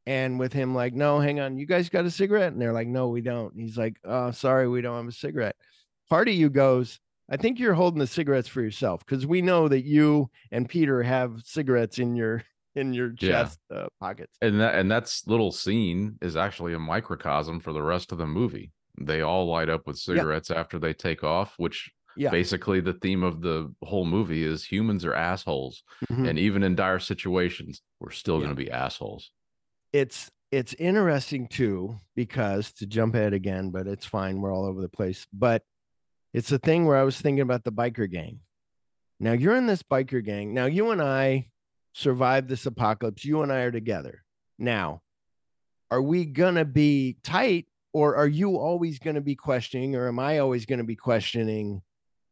And with him, like, no, hang on, you guys got a cigarette? And they're like, no, we don't. And he's like, oh, sorry, we don't have a cigarette. Part of you goes, I think you're holding the cigarettes for yourself because we know that you and Peter have cigarettes in your in your Yeah. chest uh, pockets. and that and that's little scene is actually a microcosm for the rest of the movie. They all light up with cigarettes after they take off, which Yeah. basically the theme of the whole movie is humans are assholes, Mhm. and even in dire situations, we're still Yeah. going to be assholes. it's it's interesting too because to jump ahead again, but it's fine. We're all over the place. But it's a thing where I was thinking about the biker gang. Now you're in this biker gang. Now you and I survived this apocalypse. You and I are together. Now, are we gonna be tight, or are you always gonna be questioning, or am I always gonna be questioning?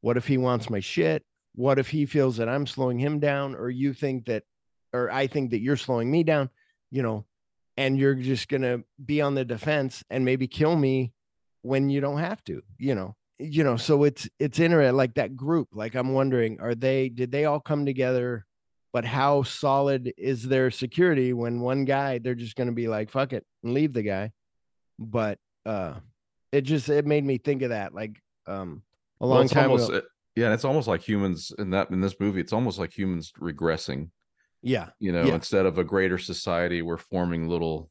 What if he wants my shit? What if he feels that I'm slowing him down, or you think that, or I think that you're slowing me down? You know, and you're just gonna be on the defense and maybe kill me when you don't have to. You know, you know. So it's it's interesting, like that group. Like I'm wondering, are they? Did they all come together? but how solid is their security when one guy they're just going to be like fuck it and leave the guy but uh it just it made me think of that like um a long Well, time almost, ago uh, yeah, it's almost like humans in that in this movie. It's almost like humans regressing. yeah You know, Yeah. instead of a greater society, we're forming little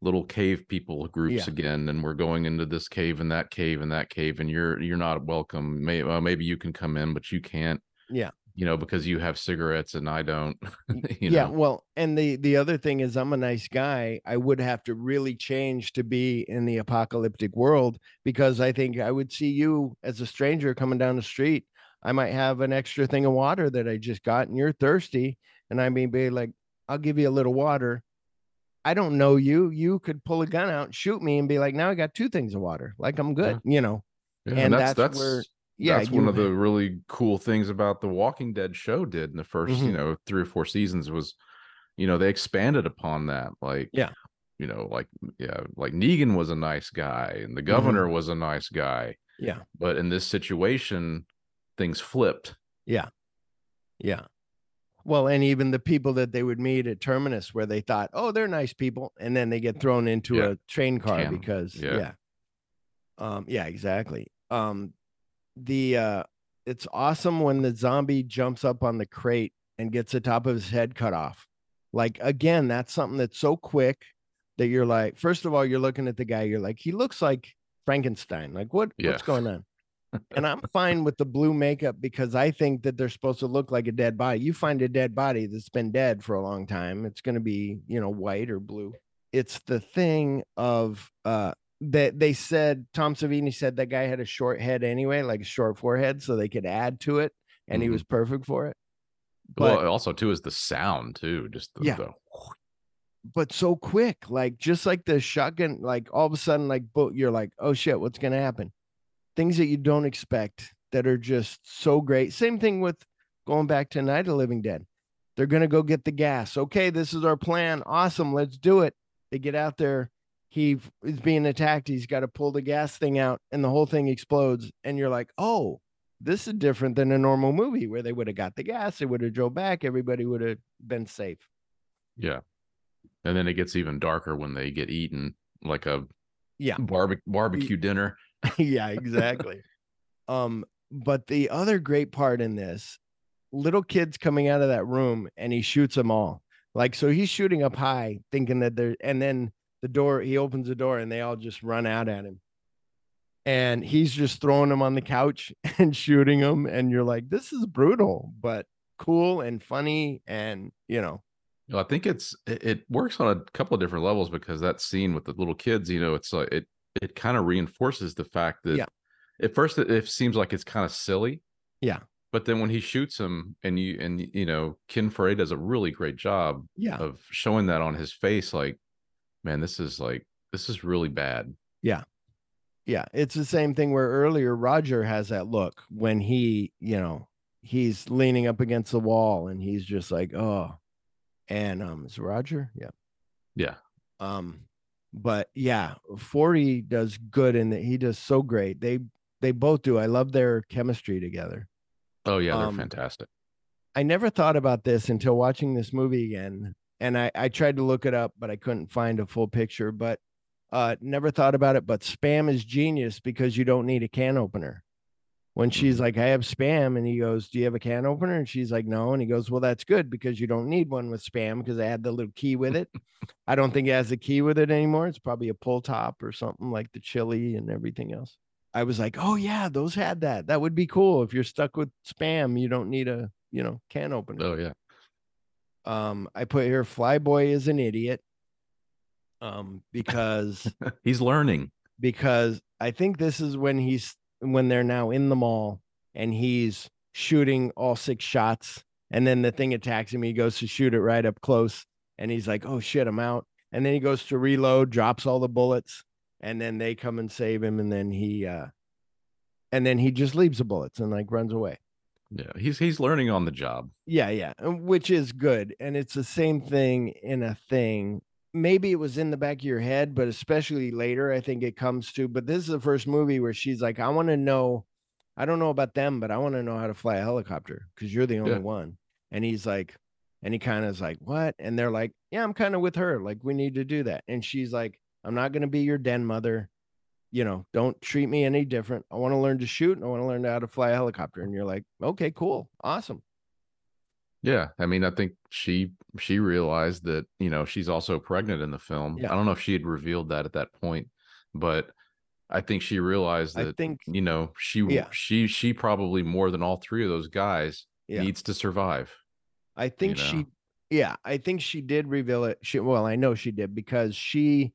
little cave people groups Yeah. again, and we're going into this cave and that cave and that cave, and you're you're not welcome. May, well, maybe you can come in, but you can't. Yeah. You know, because you have cigarettes and I don't. you yeah know. well and the the other thing is i'm a nice guy i would have to really change to be in the apocalyptic world because i think i would see you as a stranger coming down the street i might have an extra thing of water that i just got and you're thirsty and i may be like i'll give you a little water i don't know you you could pull a gun out and shoot me and be like now i got two things of water like i'm good you know Yeah, and that's where- yeah, that's one of the really cool things about the Walking Dead show did in the 1st you Mhm. know, three or four seasons was, you know, they expanded upon that. Like, Yeah. you know, like yeah, like Negan was a nice guy and the governor was a nice guy. Mm-hmm. yeah But in this situation, things flipped. Yeah. Yeah. Well, and even the people that they would meet at Terminus where they thought, oh, they're nice people. And then they get thrown into Yeah. a train car Can- because, yeah. yeah. Um, yeah, exactly. Um, the, uh, it's awesome when the zombie jumps up on the crate and gets the top of his head cut off. Like, again, that's something that's so quick that you're like, first of all, you're looking at the guy, you're like, he looks like Frankenstein. Like, what, Yeah. what's going on? and I'm fine with the blue makeup because I think that they're supposed to look like a dead body. You find a dead body that's been dead for a long time, it's going to be, you know, white or blue. It's the thing of uh that they said Tom Savini said that guy had a short head anyway, like a short forehead, so they could add to it, and he Mhm. was perfect for it. But well, also too is the sound too. Just the, Yeah. the but so quick, like just like the shotgun, like all of a sudden, like bo- you're like, oh shit, what's gonna happen? Things that you don't expect that are just so great. Same thing with going back to Night of Living Dead. They're gonna go get the gas. Okay, this is our plan. Awesome, let's do it. They get out there. He is being attacked. He's got to pull the gas thing out, and the whole thing explodes. And you're like, oh, this is different than a normal movie where they would have got the gas, they would have drove back, everybody would have been safe. yeah. And then it gets even darker when they get eaten like a Yeah. barbe- barbecue dinner. yeah, exactly. um, but the other great part in this, little kids coming out of that room and he shoots them all. Like so he's shooting up high, thinking that they're and then the door, he opens the door and they all just run out at him. And he's just throwing them on the couch and shooting them. And you're like, this is brutal, but cool and funny. And you know, Well, I think it's it, works on a couple of different levels because that scene with the little kids, you know, it's like it it kind of reinforces the fact that Yeah. at first it, it seems like it's kind of silly. Yeah. But then when he shoots him and you and you know, Ken Foree does a really great job yeah. of showing that on his face, like, man, this is like this is really bad. Yeah, Yeah. it's the same thing where earlier Roger has that look when he, you know, he's leaning up against the wall and he's just like, oh, and um, is Roger? Yeah. Yeah. Um, but yeah, Foree does good and he does so great. They they both do. I love their chemistry together. Oh yeah, they're Um, fantastic. I never thought about this until watching this movie again. And I, I tried to look it up, but I couldn't find a full picture. But uh never thought about it. But spam is genius because you don't need a can opener. When she's like, I have spam, and he goes, Do you have a can opener? And she's like, No. And he goes, Well, that's good because you don't need one with spam because I had the little key with it. I don't think it has a key with it anymore. It's probably a pull top or something like the chili and everything else. I was like, Oh yeah, those had that. That would be cool. If you're stuck with spam, you don't need a you know can opener. Oh yeah. Um, I put here Flyboy is an idiot. Um, because He's learning. because I think this is when he's when they're now in the mall and he's shooting all six shots, and then the thing attacks him. He goes to shoot it right up close, and he's like, "Oh shit, I'm out." And then he goes to reload, drops all the bullets, and then they come and save him, and then he, uh and then he just leaves the bullets and like runs away. Yeah, he's he's learning on the job. Yeah, yeah, which is good, and it's the same thing in a thing. Maybe it was in the back of your head, but especially later, I think it comes to. But this is the first movie where she's like, "I want to know." I don't know about them, but I want to know how to fly a helicopter because you're the only Yeah. one. And he's like, and he kind of is like, what? And they're like, yeah, I'm kind of with her. Like, we need to do that. And she's like, I'm not going to be your den mother. You know, don't treat me any different. I want to learn to shoot and I want to learn how to fly a helicopter. And you're like, okay, cool. Awesome. Yeah, I mean, I think she she realized that you know she's also pregnant in the film. Yeah. I don't know if she had revealed that at that point, but I think she realized that I think, you know she Yeah. she she probably more than all three of those guys yeah, needs to survive. I think she, know? yeah, I think she did reveal it. She, well, I know she did because she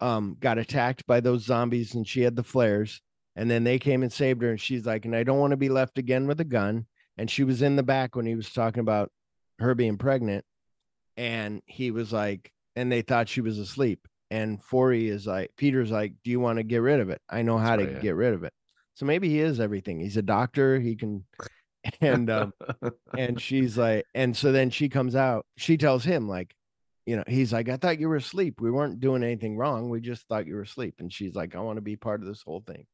um got attacked by those zombies and she had the flares. And then they came and saved her and she's like and I don't want to be left again with a gun. And she was in the back when he was talking about her being pregnant. And he was like and they thought she was asleep. And Foree is like Peter's like do you want to get rid of it? I know how That's to right, yeah. get rid of it. So maybe he is everything. He's a doctor. He can and um and she's like and so then she comes out. She tells him like you know he's like i thought you were asleep. We weren't doing anything wrong. We just thought you were asleep. And she's like i want to be part of this whole thing.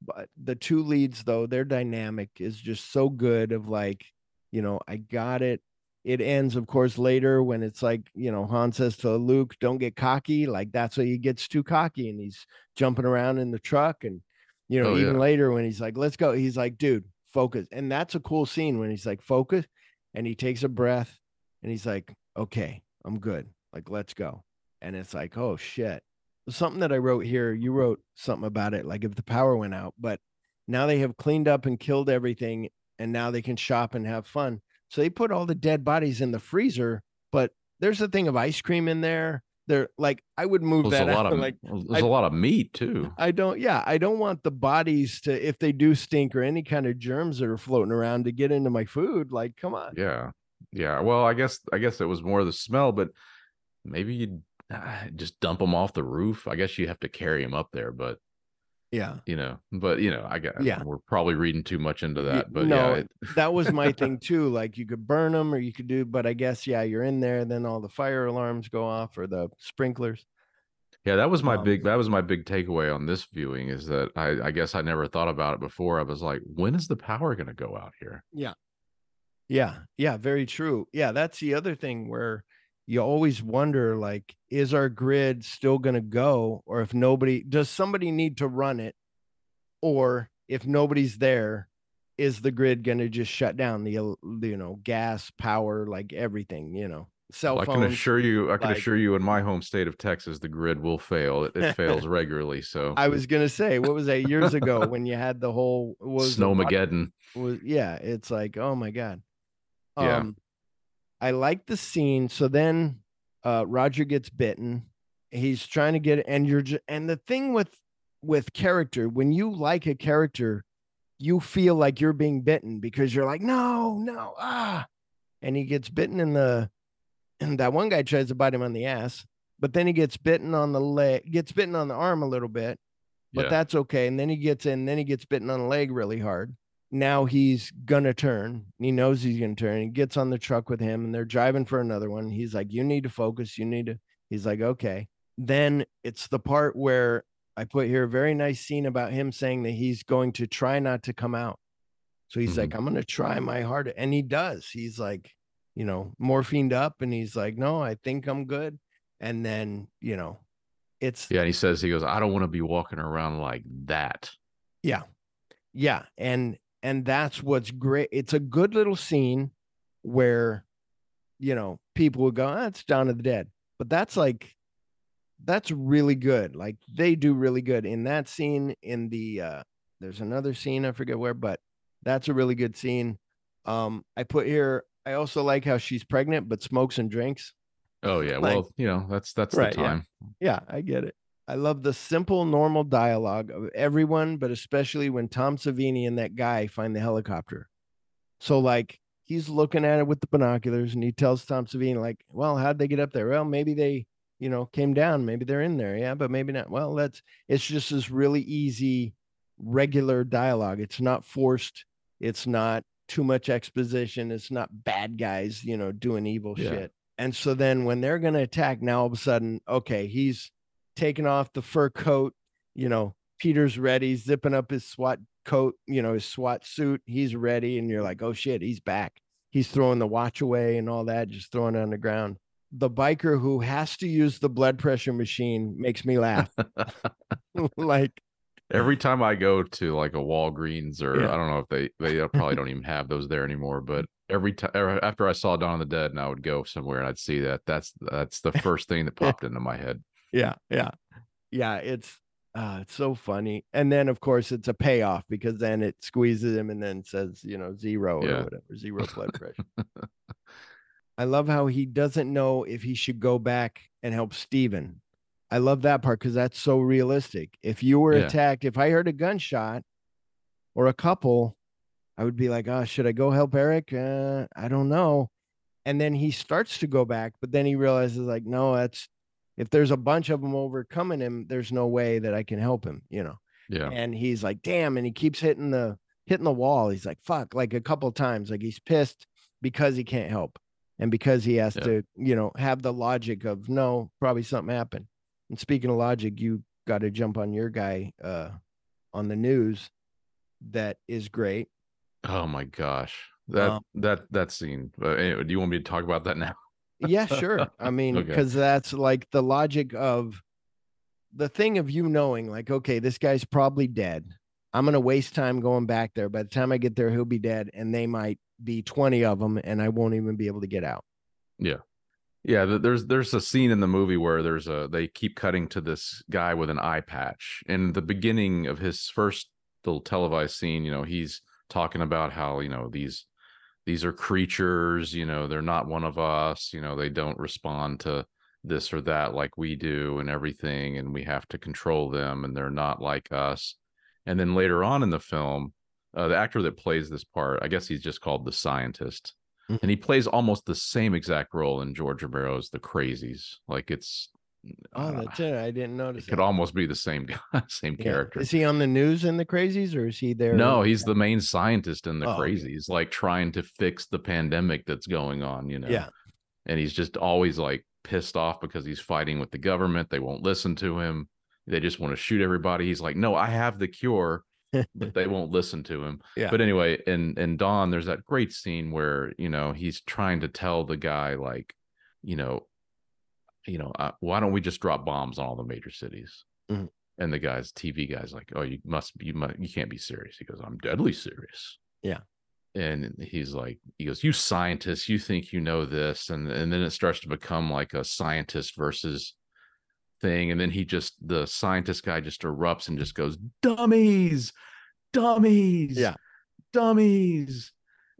But the two leads though their dynamic is just so good of like you know i got it. It ends of course later when it's like you know han says to luke don't get cocky. Like that's why he gets too cocky and he's jumping around in the truck and you know Oh, even yeah. later when he's like let's go. He's like dude focus. And that's a cool scene when he's like focus. And he takes a breath and he's like okay i'm good like let's go and it's like oh shit something that i wrote here you wrote something about it like if the power went out but now they have cleaned up and killed everything and now they can shop and have fun so they put all the dead bodies in the freezer but there's a thing of ice cream in there they're like i would move Well, that a lot of like there's I- a lot of meat too. I don't, yeah, I don't want the bodies to, if they do stink or any kind of germs that are floating around to get into my food. Like, come on. Yeah, yeah. Well, I guess I guess it was more the smell, but maybe you'd ah, just dump them off the roof. I guess you have to carry them up there, but Yeah. you know, but you know, I guess Yeah. we're probably reading too much into that. But no, yeah, it, that was my thing too. Like, you could burn them or you could do, but I guess, yeah, you're in there. Then all the fire alarms go off or the sprinklers. yeah, that was my Um, big that was my big takeaway on this viewing is that I I guess I never thought about it before. I was like, when is the power going to go out here? Yeah. Yeah. Yeah. Very true. Yeah. That's the other thing where you always wonder, like, is our grid still going to go? Or if nobody, does somebody need to run it? Or if nobody's there, is the grid going to just shut down the, you know, gas, power, like everything, you know, cell Well, I can assure you, I can like- assure you, in my home state of Texas, the grid will fail. It, it fails regularly. So I was going to say, what was that years ago when you had the whole, was it, Snowmageddon. was yeah it's like oh my god Yeah. um i like the scene so then uh roger gets bitten he's trying to get and you're just and the thing with with character when you like a character you feel like you're being bitten because you're like no no ah and he gets bitten in the and that one guy tries to bite him on the ass but then he gets bitten on the leg gets bitten on the arm a little bit but Yeah. that's okay. And then he gets in, then he gets bitten on the leg really hard. Now he's gonna turn. He knows he's gonna turn. He gets on the truck with him and they're driving for another one. He's like, You need to focus. You need to. He's like, Okay. Then it's the part where I put here a very nice scene about him saying that he's going to try not to come out. So he's Mhm. like, I'm gonna try my hardest. And he does. He's like, you know, morphined up and he's like, No, I think I'm good. And then, you know, it's Yeah, and he says he goes, I don't want to be walking around like that. Yeah. Yeah. And and that's what's great. It's a good little scene where, you know, people would go, "Ah, it's Dawn of the Dead. But that's like that's really good. Like they do really good in that scene. In the uh there's another scene, I forget where, but that's a really good scene. Um, I put here, I also like how she's pregnant but smokes and drinks. Oh yeah, Like- well, you know, that's that's Right, the yeah. time. Yeah, I get it. I love the simple, normal dialogue of everyone, but especially when Tom Savini and that guy find the helicopter. So, like, he's looking at it with the binoculars and he tells Tom Savini, like, well, how'd they get up there? Well, maybe they, you know, came down. Maybe they're in there. Yeah, but maybe not. Well, that's it's just this really easy, regular dialogue. It's not forced. It's not too much exposition. It's not bad guys, you know, doing evil Yeah. shit. And so then when they're gonna attack, now all of a sudden, okay, he's taking off the fur coat, you know, Peter's ready, zipping up his SWAT coat, you know, his SWAT suit. He's ready. And you're like, oh shit, he's back. He's throwing the watch away and all that, just throwing it on the ground. The biker who has to use the blood pressure machine makes me laugh. like, Every time I go to like a Walgreens or Yeah. I don't know if they they probably don't even have those there anymore, but every time er, after I saw Dawn of the Dead and I would go somewhere and I'd see that that's that's the first thing that popped into my head. Yeah, yeah, yeah. It's uh, it's so funny. And then of course it's a payoff because then it squeezes him and then says, you know, zero Yeah. or whatever, zero blood pressure. I love how he doesn't know if he should go back and help Steven. I love that part because that's so realistic. If you were Yeah. attacked, if I heard a gunshot or a couple, I would be like, oh, should I go help Erik? Uh, I don't know. And then he starts to go back, but then he realizes, like, no, that's if there's a bunch of them overcoming him, there's no way that I can help him, you know Yeah. and he's like damn and he keeps hitting the hitting the wall he's like fuck like a couple times like he's pissed because he can't help and because he has Yeah. to you know have the logic of no probably something happened and speaking of logic you got to jump on your guy uh on the news that is great Oh my gosh. That Um, that that scene. Uh, anyway, do you want me to talk about that now? Yeah sure. I mean Okay. because that's like the logic of the thing of you knowing like okay this guy's probably dead. I'm going to waste time going back there. By the time i get there he'll be dead and they might be 20 of them and i won't even be able to get out. Yeah, Yeah, there's there's a scene in the movie where there's a they keep cutting to this guy with an eye patch. In the beginning of his first little televised scene, you know, he's talking about how, you know, these these are creatures, you know, they're not one of us, you know, they don't respond to this or that like we do and everything and we have to control them and they're not like us. And then later on in the film, uh, the actor that plays this part, I guess he's just called the scientist and he plays almost the same exact role in George Romero's The Crazies. Like it's oh uh, that's it i didn't notice. it could that. almost be the same guy, same Yeah. character. is he on the news in the crazies or is he there No, he's the main scientist in the Oh. Crazies, like trying to fix the pandemic that's going on. You know, yeah and he's just always like pissed off because he's fighting with the government. They won't listen to him. They just want to shoot everybody. He's like, no, I have the cure, but they won't listen to him. Yeah. But anyway, in in Dawn, there's that great scene where you know he's trying to tell the guy like, you know, you know, uh, why don't we just drop bombs on all the major cities? Mhm. And the guy's TV guy's like, oh, you must, you must, you can't be serious. He goes, I'm deadly serious. Yeah. And he's like, he goes, you scientists, you think you know this, and and then it starts to become like a scientist versus thing, and then he just the scientist guy just erupts and just goes, dummies, dummies, Yeah. dummies.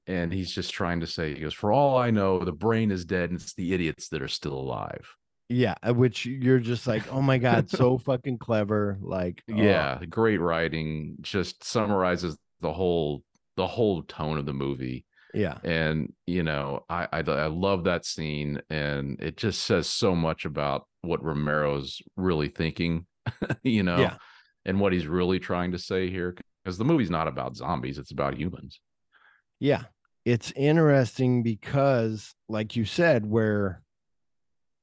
And he's just trying to say, he goes, for all I know, the brain is dead and it's the idiots that are still alive. Yeah uh, which you're just like oh my god so fucking clever like oh, Yeah, great writing. Just summarizes the whole the whole tone of the movie. yeah And you know, I, I I love that scene, and it just says so much about what Romero's really thinking. you know, Yeah. and what he's really trying to say here, because the movie's not about zombies; it's about humans. Yeah. It's interesting because, like you said, where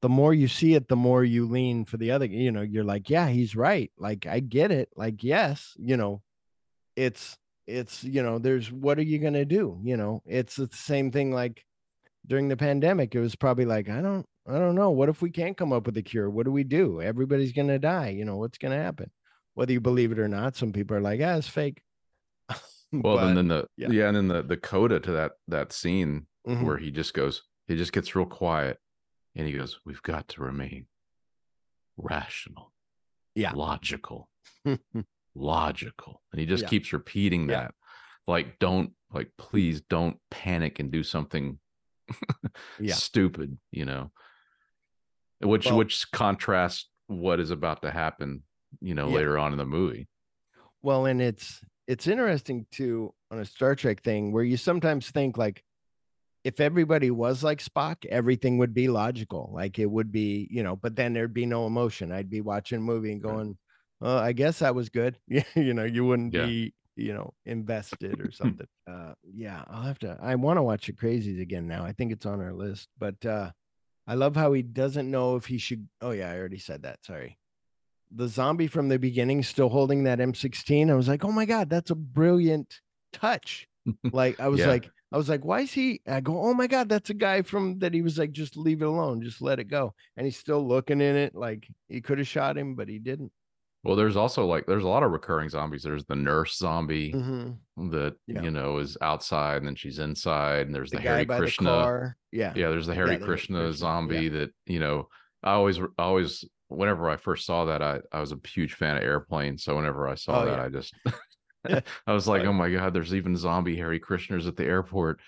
the more you see it, the more you lean for the other, you know, you're like, yeah, he's right. Like, I get it. Like, yes, you know, it's, it's, you know, there's what are you going to do? You know, it's the same thing like during the pandemic. It was probably like, I don't, I don't know. What if we can't come up with a cure? What do we do? Everybody's going to die. You know, what's going to happen? Whether you believe it or not, some people are like, ah, it's fake. Well, But- and then the yeah. yeah. and then the the coda to that that scene Mhm. where he just goes, he just gets real quiet, and he goes, "We've got to remain rational, Yeah. logical, logical," and he just Yeah. keeps repeating Yeah. that, like, don't like, please don't panic and do something Yeah. stupid, you know, which Well- which contrasts what is about to happen, you know, Yeah. later on in the movie. Well, and it's it's interesting too on a Star Trek thing where you sometimes think like, if everybody was like Spock, everything would be logical. Like it would be, you know, but then there'd be no emotion. I'd be watching a movie and Right. going, I guess that was good." You know, you wouldn't Yeah. be, you know, invested or something. uh, yeah, I'll have to. I want to watch the Crazies again now. I think it's on our list, but uh, I love how he doesn't know if he should. Oh yeah, I already said that. Sorry. The zombie from the beginning still holding that M16. I was like, oh my god, that's a brilliant touch. Like I was Yeah. like, I was like, why is he? I go, oh my god, that's a guy from that. He was like, just leave it alone, just let it go. And he's still looking in it, like he could have shot him, but he didn't. Well, there's also like there's a lot of recurring zombies. There's the nurse zombie Mhm. that Yeah. you know is outside and then she's inside, and there's The the, Hare Krishna. the. Yeah. Yeah, there's the Yeah, Hare the Krishna, Krishna, zombie yeah. that you know. I always, I always, whenever I first saw that, I I was a huge fan of Airplane. So whenever I saw Oh, that, yeah. I just I was like, oh my god, there's even zombie Hare Krishnas at the airport.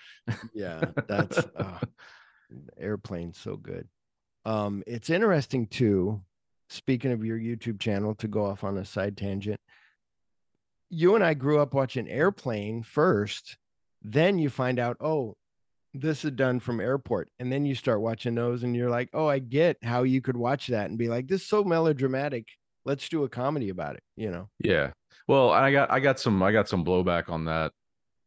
Yeah, that's uh, airplane so good. Um, it's interesting too. Speaking of your YouTube channel, to go off on a side tangent, you and I grew up watching Airplane first. Then you find out, oh, this is done from Airport, and then you start watching those, and you're like, oh, I get how you could watch that and be like, this is so melodramatic. Let's do a comedy about it. You know? Yeah. Well, I got I got some I got some blowback on that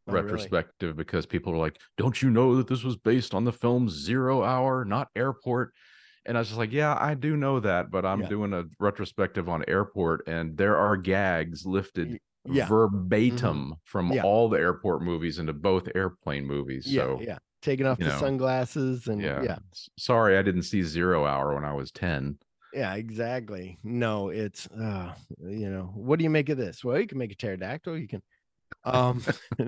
Oh, really? retrospective because people were like, "Don't you know that this was based on the film Zero Hour, not Airport?" And I was just like, "Yeah, I do know that, but I'm Yeah. doing a retrospective on Airport, and there are gags lifted Yeah. verbatim mm-hmm. from Yeah. all the airport movies into both airplane movies. Yeah, so yeah. Taking off the know, sunglasses and yeah. yeah. Sorry, I didn't see Zero Hour when I was ten. Yeah, exactly. No, it's uh, you know, what do you make of this? Well, you can make a pterodactyl. You can um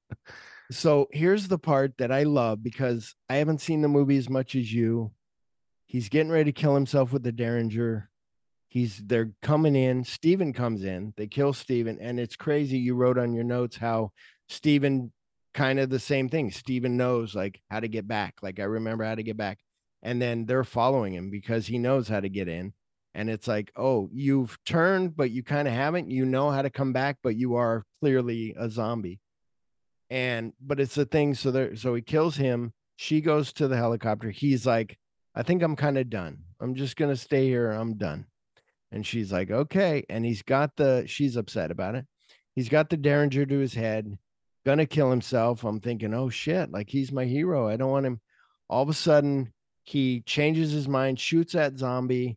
so here's the part that I love because I haven't seen the movie as much as you. He's getting ready to kill himself with the Derringer. He's they're coming in. Steven comes in. They kill Steven. And it's crazy. You wrote on your notes how Steven kind of the same thing. Steven knows like how to get back. Like I remember how to get back and then they're following him because he knows how to get in. And it's like oh you've turned but you kind of haven't. You know how to come back but you are clearly a zombie. And but it's the thing so there so he kills him. She goes to the helicopter. He's like i think i'm kind of done. I'm just gonna stay here. I'm done. And she's like okay. And he's got the she's upset about it. He's got the derringer to his head gonna kill himself. I'm thinking oh shit like he's my hero. I don't want him. All of a sudden he changes his mind shoots at zombie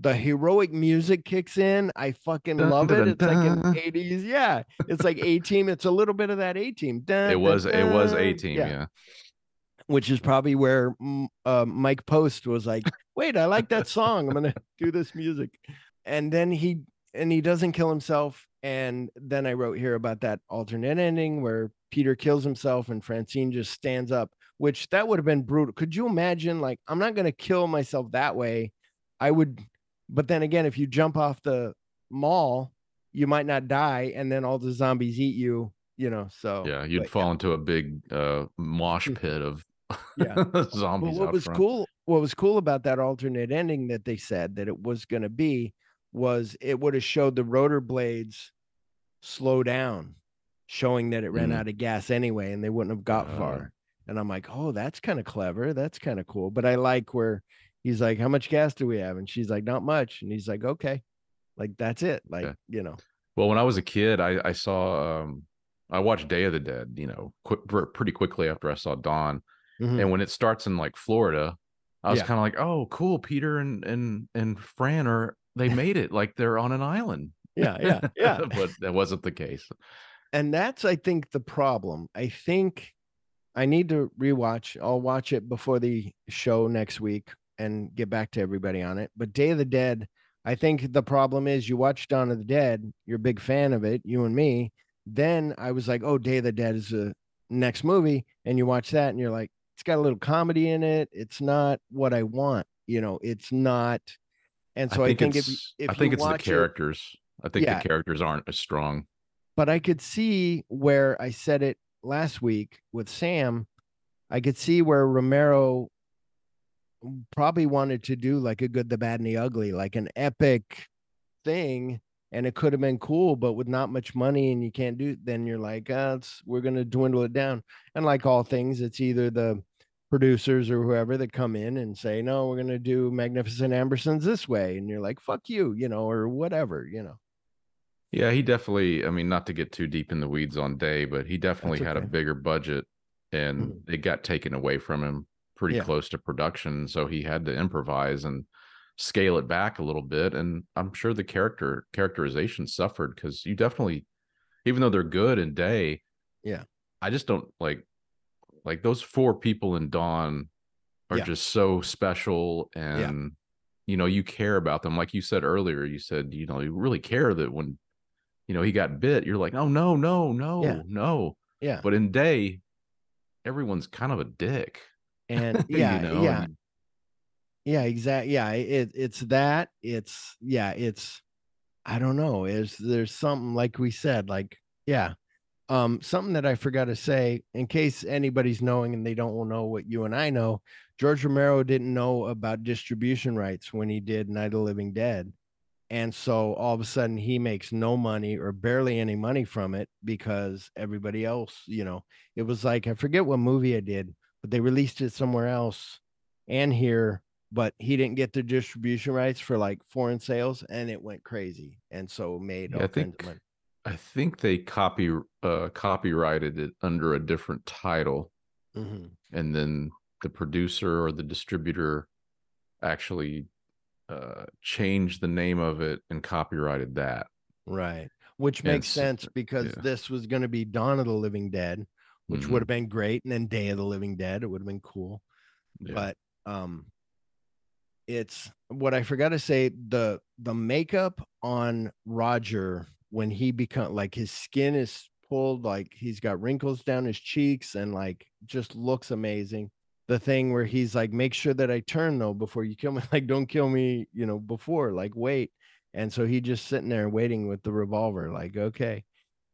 the heroic music kicks in. I fucking Dun, love it. dun, it's like an 80s yeah. It's like a team. It's a little bit of that a team. It was it was a team, yeah. which is probably where uh, Mike Post was like, "Wait, I like that song. I'm gonna do this music," and then he and he doesn't kill himself. And then I wrote here about that alternate ending where Peter kills himself and Francine just stands up, which that would have been brutal. Could you imagine? Like, I'm not gonna kill myself that way. I would, but then again, if you jump off the mall, you might not die, and then all the zombies eat you. You know, so Yeah, you'd but fall into a big uh mosh pit of Yeah. zombies. Well, what was front. cool, what was cool about that alternate ending that they said that it was going to be was it would have showed the rotor blades slow down, showing that it ran Mm. out of gas anyway, and they wouldn't have got Ah. far. And I'm like, oh, that's kind of clever. That's kind of cool. But I like where he's like, how much gas do we have? And she's like, not much. And he's like, okay, like that's it. Like Yeah. you know, Well, when I was a kid, I, I saw um I watched Day of the Dead, you know, quick, pretty quickly after I saw Dawn. Mhm. And when it starts in like Florida, I was Yeah. kind of like, "Oh, cool! Peter and and and Fran are they made it like they're on an island." yeah, yeah, yeah. but that wasn't the case. and that's i think the problem i think i need to rewatch i'll watch it before the show next week and get back to everybody on it but day of the dead i think the problem is you watch dawn of the dead you're a big fan of it you and me then i was like oh day of the dead is the next movie and you watch that and you're like it's got a little comedy in it it's not what i want you know it's not and so i think, if, it's if I think it's the watch it- characters. I think Yeah. the characters aren't as strong. but I could see where I said it last week with Sam. I could see where Romero probably wanted to do like a good, the bad, and the ugly, like an epic thing. and it could have been cool, but with not much money and you can't do, it, then you're like, ah, it's, we're gonna dwindle it down. And like all things, it's either the producers or whoever that come in and say, no, we're gonna do Magnificent Ambersons this way, and you're like, fuck you, you know, or whatever, you know. Yeah, he definitely. I mean, not to get too deep in the weeds on Day, but he definitely had a bigger budget, and Mhm. it got taken away from him pretty Yeah. close to production. So he had to improvise and scale it back a little bit. And I'm sure the character characterization suffered because you definitely, even though they're good in Day, Yeah. I just don't like like those four people in Dawn are Yeah. just so special and you know you care about them like you said earlier you said you know you really care that when you know he got bit you're like oh no no no Yeah. no Yeah. but in day everyone's kind of a dick And you yeah, know, yeah, and- yeah, exactly. Yeah, it, it's that. It's yeah, it's I don't know. Is there's something like we said, like yeah, um, something that I forgot to say in case anybody's knowing and they don't know what you and I know. George Romero didn't know about distribution rights when he did Night of the Living Dead. And so all of a sudden he makes no money or barely any money from it because everybody else, you know, it was like I forget what movie I did, but they released it somewhere else and here, but he didn't get the distribution rights for like foreign sales and it went crazy. And so made Yeah, I think of money. i think they copy uh copyrighted it under a different title Mhm. and then the producer or the distributor actually uh changed the name of it and copyrighted that Right. Which makes s- sense because yeah. this was going to be Dawn of the Living Dead, which Mhm. would have been great. And then Day of the Living Dead, it would have been cool. Yeah. But um it's what I forgot to say, the the makeup on Roger when he become like his skin is pulled, like he's got wrinkles down his cheeks and like just looks amazing. The thing where he's like, make sure that I turn though before you kill me. Like, don't kill me, you know, before, like wait. And so he just sitting there waiting with the revolver, like, okay.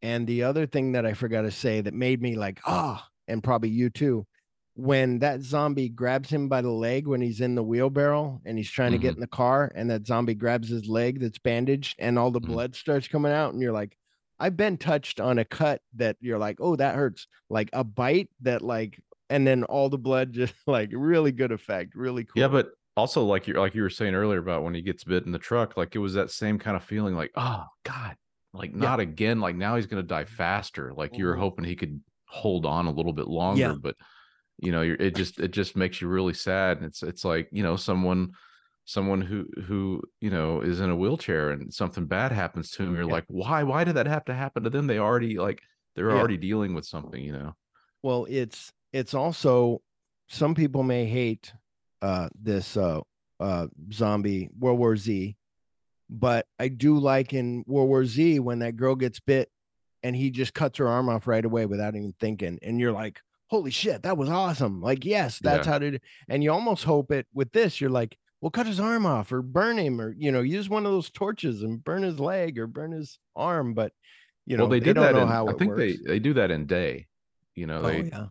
And the other thing that I forgot to say that made me like, ah, and probably you too, when that zombie grabs him by the leg when he's in the wheelbarrow and he's trying to get in the car, and that zombie grabs his leg that's bandaged and all the Mhm. blood starts coming out, and you're like, I've been touched on a cut that you're like, oh, that hurts. Like a bite that like, and then all the blood just like really good effect, really cool. Yeah, but also like you like you were saying earlier about when he gets bit in the truck, like it was that same kind of feeling, like oh god, like Yeah. not again, like now he's gonna die faster. Like you were Mhm. hoping he could hold on a little bit longer, but you know, you're, it just it just makes you really sad. And it's it's like you know someone someone who who you know is in a wheelchair and something bad happens to him. You're Yeah. like, why why did that have to happen to them? They already like they're Yeah. already dealing with something, you know. Well, it's it's also some people may hate uh this uh uh zombie World War Z, but I do like in World War Z when that girl gets bit and he just cuts her arm off right away without even thinking. And you're like, holy shit, that was awesome. Like, yes, that's Yeah. how to do and you almost hope it with this, you're like, well, cut his arm off or burn him or you know, use one of those torches and burn his leg or burn his arm. But you know, well, they, did don't that. In, how I think works. they they do that in day. You know, oh, they yeah.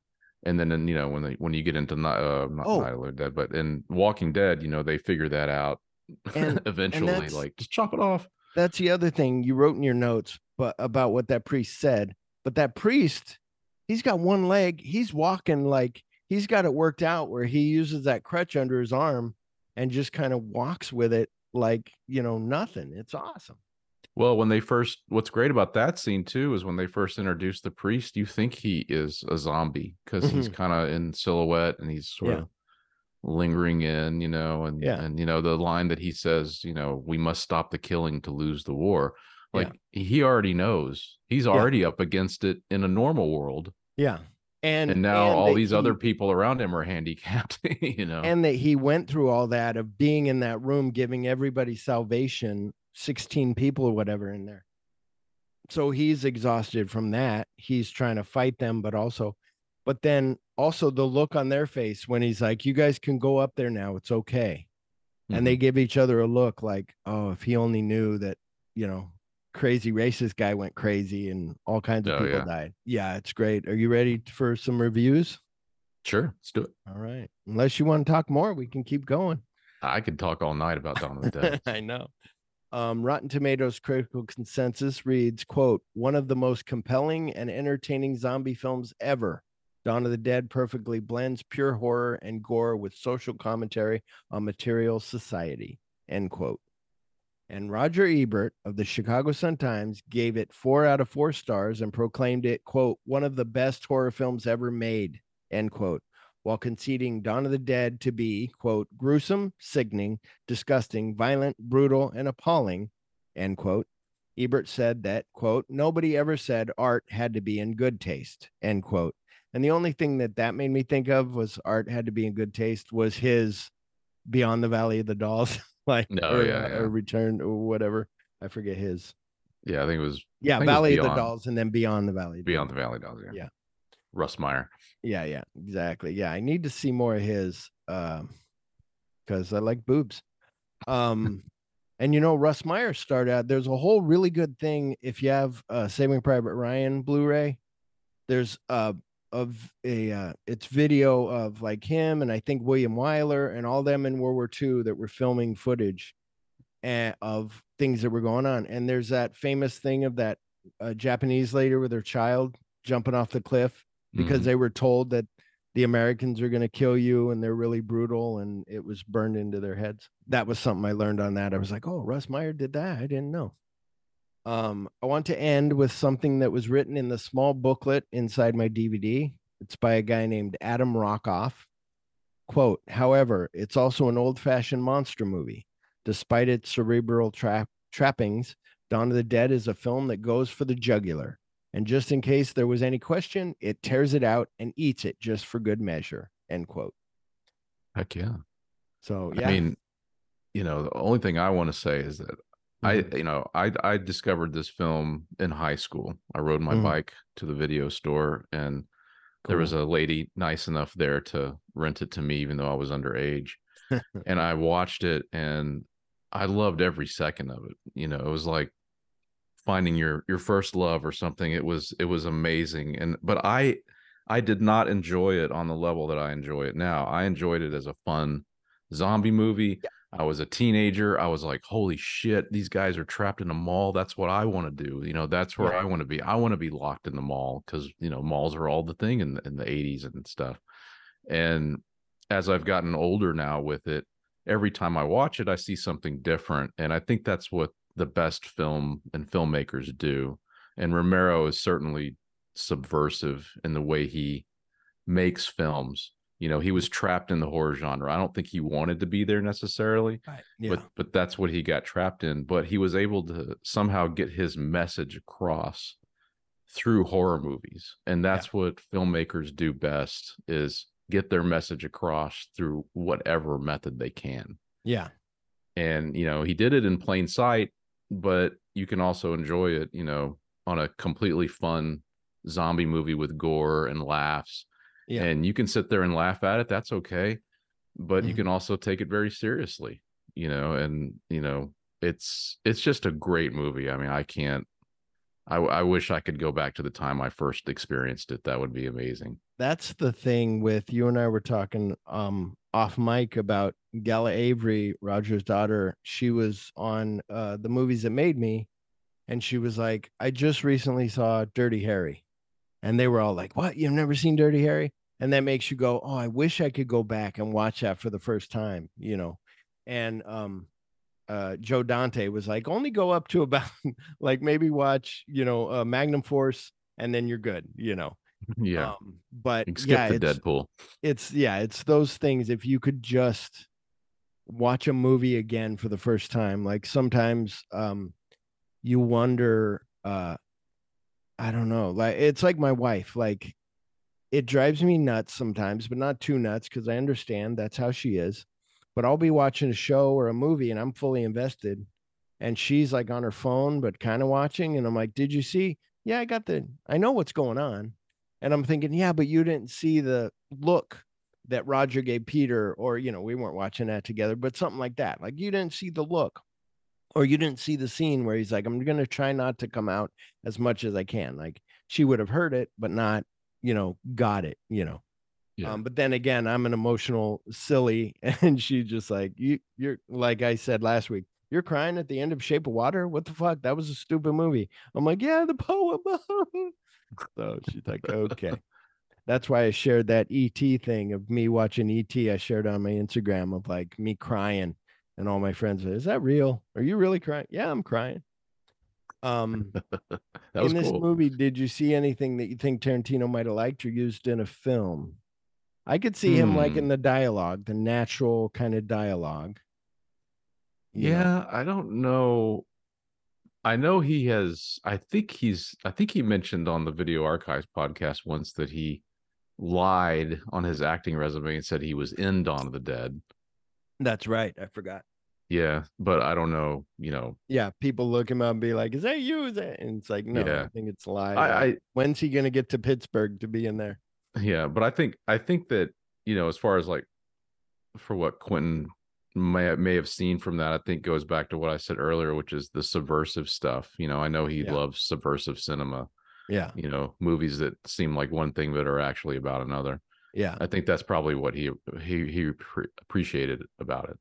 And then in, you know when they when you get into not uh not Oh. Night of the Dead, but in Walking Dead, you know they figure that out And- and eventually. that's- like just chop it off. that's the other thing you wrote in your notes but about what that priest said but that priest he's got one leg he's walking like he's got it worked out where he uses that crutch under his arm and just kind of walks with it like you know nothing it's awesome Well, when they first, what's great about that scene too is when they first introduce the priest, you think he is a zombie because he's kind of in silhouette and he's sort Mm-hmm. Yeah. of lingering in, you know, and Yeah. and you know the line that he says, you know, we must stop the killing to lose the war. Yeah. Like he already knows he's already up against it in a normal world, yeah and and, now and all these other people around him are handicapped, you know. and that he went through all that of being in that room giving everybody salvation 16 people or whatever in there so he's exhausted from that he's trying to fight them but also but then also the look on their face when he's like you guys can go up there now it's okay and Mm-hmm. they give each other a look like oh if he only knew that you know crazy racist guy went crazy and all kinds of Oh, people yeah. died yeah it's great are you ready for some reviews sure, let's do it. all right unless you want to talk more we can keep going I could talk all night about Dawn of the Dead. I know. Um, Rotten Tomatoes critical consensus reads, quote, one of the most compelling and entertaining zombie films ever. Dawn of the Dead perfectly blends pure horror and gore with social commentary on material society, end quote. And Roger Ebert of the Chicago Sun-Times gave it four out of four stars and proclaimed it, quote, one of the best horror films ever made, end quote, while conceding Dawn of the Dead to be, quote, gruesome, sickening, disgusting, violent, brutal, and appalling, end quote. Ebert said that, quote, nobody ever said art had to be in good taste, end quote. And the only thing that that made me think of was art had to be in good taste was his Beyond the Valley of the Dolls, like No, or, yeah, yeah. or Return or whatever. I forget his. Yeah, I think it was Yeah, was Valley of the Dolls, and then Beyond the Valley. of the Beyond the Dolls. Valley Dolls. Yeah. Yeah. Russ Meyer. Yeah, yeah, exactly. Yeah, I need to see more of his um because I like boobs. Um and you know, Russ Meyer started out there's a whole really good thing if you have uh Saving Private Ryan Blu-ray. There's uh of a uh it's video of like him and I think William Wyler and all them in World War II that were filming footage and of things that were going on. And there's that famous thing of that uh, Japanese lady with her child jumping off the cliff because Mhm. they were told that the Americans are going to kill you and they're really brutal and it was burned into their heads. That was something I learned on that. I was like, "Oh, Russ Meyer did that. I didn't know." Um, I want to end with something that was written in the small booklet inside my DVD. It's by a guy named Adam Rockoff. Quote, however, it's also an old fashioned monster movie. Despite its cerebral trap trappings, Dawn of the Dead is a film that goes for the jugular. And just in case there was any question, it tears it out and eats it just for good measure. End quote. Heck yeah. So yeah. I mean, you know, the only thing I want to say is that Mhm. I, you know, I I discovered this film in high school. I rode my Mhm. bike to the video store, and there was a lady nice enough there to rent it to me, even though I was underage. and I watched it, and I loved every second of it. You know, it was like finding your your first love or something. It was it was amazing, and but I I did not enjoy it on the level that I enjoy it now. I enjoyed it as a fun zombie movie. I was a teenager. I was like, holy shit, these guys are trapped in a mall. That's what I want to do. You know, that's where Yeah. I want to be. I want to be locked in the mall because, you know, malls are all the thing in, the- in the 80s and stuff. And as I've gotten older now with it, every time I watch it, I see something different. And I think that's what the best film and filmmakers do. And Romero is certainly subversive in the way he makes films. You know, he was trapped in the horror genre. I don't think he wanted to be there necessarily, yeah. but but that's what he got trapped in. But he was able to somehow get his message across through horror movies. And that's what filmmakers do best is get their message across through whatever method they can yeah. and you know he did it in plain sight but you can also enjoy it you know on a completely fun zombie movie with gore and laughs Yeah. and you can sit there and laugh at it that's okay but you Mhm. can also take it very seriously you know and you know it's it's just a great movie i mean i can't I, I wish i could go back to the time i first experienced it that would be amazing That's the thing with you and I were talking um off mic about Gala Avery, Roger's daughter. She was on uh the movies that made me, and she was like, I just recently saw Dirty Harry. And they were all like, What? You've never seen Dirty Harry? And that makes you go, Oh, I wish I could go back and watch that for the first time, you know. And um uh Joe Dante was like, only go up to about like maybe watch, you know, uh Magnum Force and then you're good, you know. Yeah Um, but skip yeah, the it's, deadpool it's yeah, it's those things. If you could just watch a movie again for the first time, like sometimes um you wonder uh I don't know, like it's like my wife, like it drives me nuts sometimes, but not too nuts because I understand that's how she is. But I'll be watching a show or a movie and I'm fully invested. And she's like on her phone, but kind of watching. And I'm like, Did you see? Yeah, I got the, I know what's going on. And I'm thinking, Yeah, but you didn't see the look that Roger gave Peter, or, you know, we weren't watching that together, but something like that. Like you didn't see the look, or you didn't see the scene where he's like, I'm going to try not to come out as much as I can. Like she would have heard it, but not, you know, got it, you know. Yeah. Um, but then again, I'm an emotional silly, and she just like you. You're like I said last week. You're crying at the end of Shape of Water? What the fuck? That was a stupid movie. I'm like, yeah, the poem. so she's like, okay. That's why I shared that ET thing of me watching ET. I shared on my Instagram of like me crying, and all my friends said, "Is that real? Are you really crying?" Yeah, I'm crying. Um, that was in this cool. movie, did you see anything that you think Tarantino might have liked or used in a film? I could see him Hmm. liking the dialogue, the natural kind of dialogue. you know. Yeah, I don't know. I know he has. I think he's. I think he mentioned on the Video Archives podcast once that he lied on his acting resume and said he was in Dawn of the Dead. that's right. I forgot. Yeah, but I don't know. You know, Yeah, people look him up and be like, "Is that you?" Is that? And it's like, no, Yeah. I think it's lie. I, I When's he gonna get to Pittsburgh to be in there? yeah, but I think I think that you know, as far as like for what Quentin may may have seen from that, I think goes back to what I said earlier, which is the subversive stuff. You know, I know he Yeah. loves subversive cinema. Yeah, You know, movies that seem like one thing but are actually about another. yeah, I think that's probably what he he he appre- appreciated about it.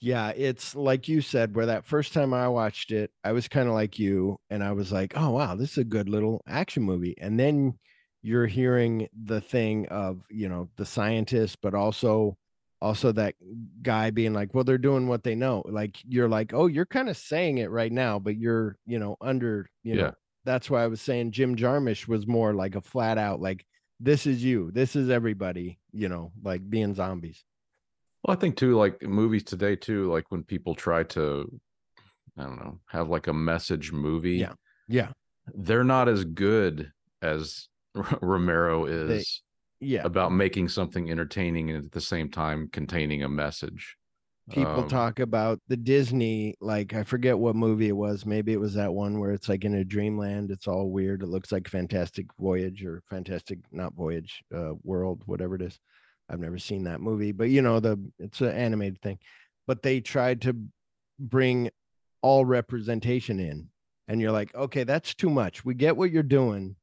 yeah. It's like you said, where that first time I watched it, I was kind of like you, and I was like, "Oh wow, this is a good little action movie." And then you're hearing the thing of you know the scientist, but also also that guy being like, "Well, they're doing what they know." Like you're like, "Oh, you're kind of saying it right now, but you're you know under you Yeah. know." That's why I was saying Jim Jarmusch was more like a flat out like, "This is you, this is everybody," you know, like being zombies. Well, I think too, like movies today too, like when people try to, I don't know, have like a message movie. Yeah. Yeah. they're not as good as Romero is Yeah. about making something entertaining and at the same time containing a message. people Um, talk about the Disney, like I forget what movie it was. Maybe it was that one where it's like in a dreamland. It's all weird. It looks like Fantastic Voyage or Fantastic not Voyage, uh, World, whatever it is. I've never seen that movie, but you know the it's an animated thing. But they tried to bring all representation in, and you're like, okay, that's too much. We get what you're doing,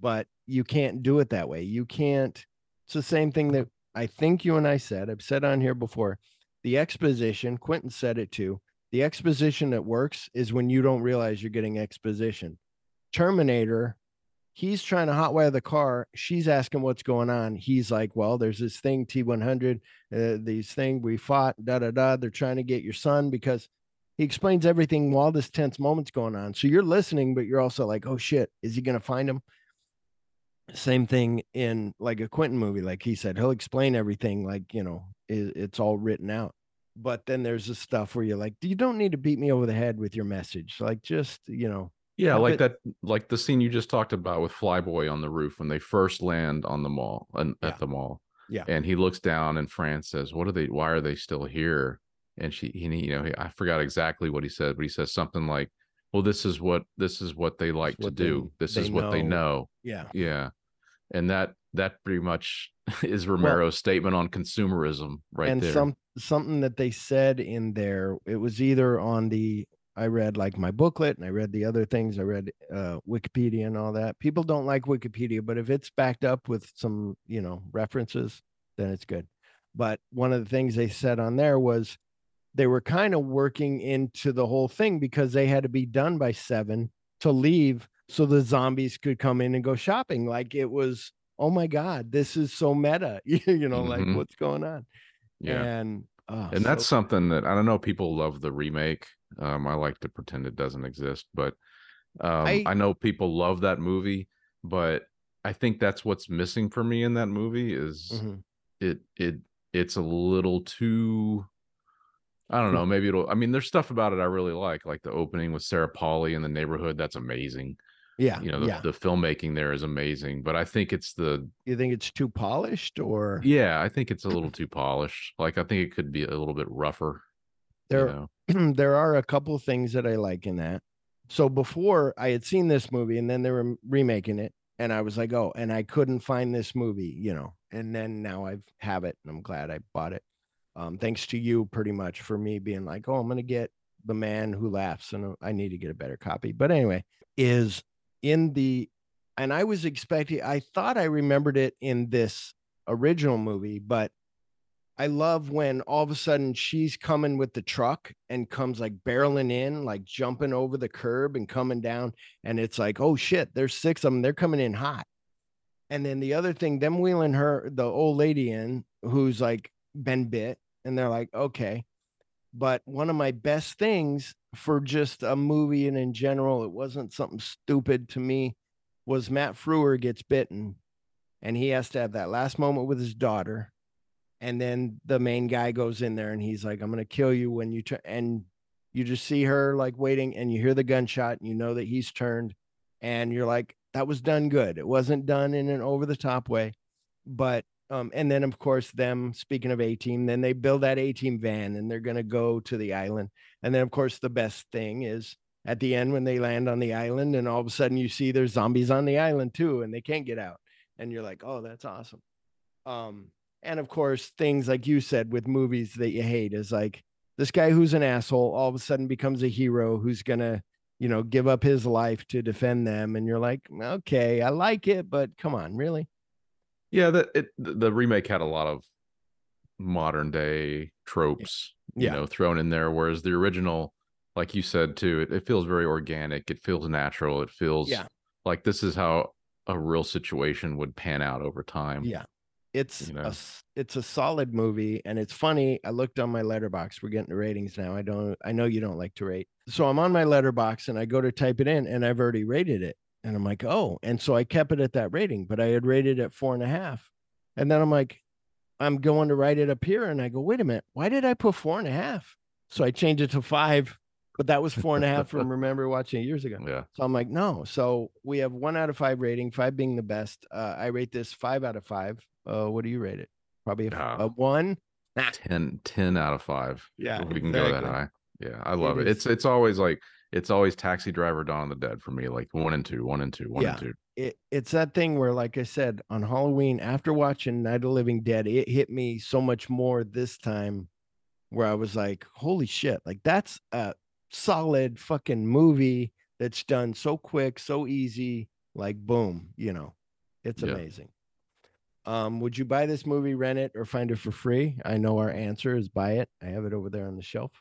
but you can't do it that way. You can't. It's the same thing that I think you and I said. I've said on here before the exposition quentin said it too the exposition that works is when you don't realize you're getting exposition terminator he's trying to hotwire the car she's asking what's going on he's like well there's this thing t100 uh, these thing we fought da da da they're trying to get your son because he explains everything while this tense moment's going on so you're listening but you're also like oh shit is he going to find him same thing in like a Quentin movie. Like he said, he'll explain everything, like, you know, it, it's all written out. But then there's the stuff where you're like, you don't need to beat me over the head with your message. Like, just, you know, Yeah, like it- that, like the scene you just talked about with Flyboy on the roof when they first land on the mall and Yeah. at the mall. Yeah. and he looks down and Fran says, "What are they? Why are they still here?" And she, he, you know, he, I forgot exactly what he said, but he says something like, "Well, this is what this is what they like to what they- do. this they is what they know." know." yeah. Yeah, and that that pretty much is Romero's statement on consumerism right and there. some something that they said in there, it was either on the I read like my booklet and I read the other things. I read uh, Wikipedia and all that. People don't like Wikipedia, but if it's backed up with some, you know, references, then it's good. But one of the things they said on there was they were kind of working into the whole thing because they had to be done by seven to leave so the zombies could come in and go shopping. Like it was, oh my God, this is so meta. you know, like Mhm. what's going on? yeah, And oh, and that's so- something that I don't know. People love the remake. Um, I like to pretend it doesn't exist, but um, I- I, know people love that movie. But I think that's what's missing for me in that movie is Mhm. it it it's a little too. I don't know. Maybe it'll. I mean, there's stuff about it I really like, like the opening with Sarah Polley in the neighborhood. That's amazing. Yeah, You know, the, yeah. the filmmaking there is amazing. But I think it's the You think it's too polished, or yeah. I think it's a little too polished. Like I think it could be a little bit rougher. you there know? there are a couple things that I like in that. So before I had seen this movie, and then they were remaking it, and I was like, oh, and I couldn't find this movie, you know. And then now I have it, and I'm glad I bought it. Um, thanks to you, pretty much, for me being like, oh, I'm gonna get the man who laughs, and I need to get a better copy. But anyway, is in the, and I was expecting, I thought I remembered it in this original movie, but I love when all of a sudden she's coming with the truck and comes like barreling in, like jumping over the curb and coming down. And it's like, oh shit, there's six of them. They're coming in hot. And then the other thing, them wheeling her, the old lady in who's like been bit. And they're like, okay. But one of my best things for just a movie and in general, it wasn't something stupid to me, was Matt Frewer gets bitten and he has to have that last moment with his daughter and then the main guy goes in there and he's like i'm going to kill you when you turn and you just see her like waiting and you hear the gunshot and you know that he's turned and you're like that was done good. It wasn't done in an over the top way but um and then of course them speaking of a team then they build that a team van and they're going to go to the island. And then of course the best thing is at the end when they land on the island and all of a sudden you see there's zombies on the island too and they can't get out. And you're like oh that's awesome. Um and of course things like you said with movies that you hate is like this guy who's an asshole all of a sudden becomes a hero who's gonna you know give up his life to defend them and you're like okay i like it but come on really yeah that it the remake had a lot of modern day tropes you Yeah. know thrown in there whereas the original like you said too it, it feels very organic it feels natural it feels Yeah. like this is how a real situation would pan out over time yeah it's You know. a it's a solid movie and it's funny i looked on my Letterboxd we're getting the ratings now i don't i know you don't like to rate so i'm on my Letterboxd and i go to type it in and i've already rated it and i'm like oh and so i kept it at that rating but i had rated it four and a half and then i'm like i'm going to write it up here and i go wait a minute why did i put four and a half so i changed it to five but that was four and a half from remember watching it years ago yeah so I'm like, no. So we have one out of five rating, five being the best. Uh, I rate this five out of five. Uh, what do you rate it? Probably a, f- Ah. a one. 10 10 out of 5 Yeah, we can go that high yeah i love it. it's it's always like it's always taxi driver dawn of the dead for me like one and two one and two one Yeah. and two It, it's that thing where, like I said, on Halloween, after watching Night of the Living Dead, it hit me so much more this time where I was like, holy shit, like that's a solid fucking movie that's done so quick, so easy. Like, boom, you know, it's Yeah. amazing. Um, would you buy this movie, rent it, or find it for free? I know our answer is buy it. I have it over there on the shelf.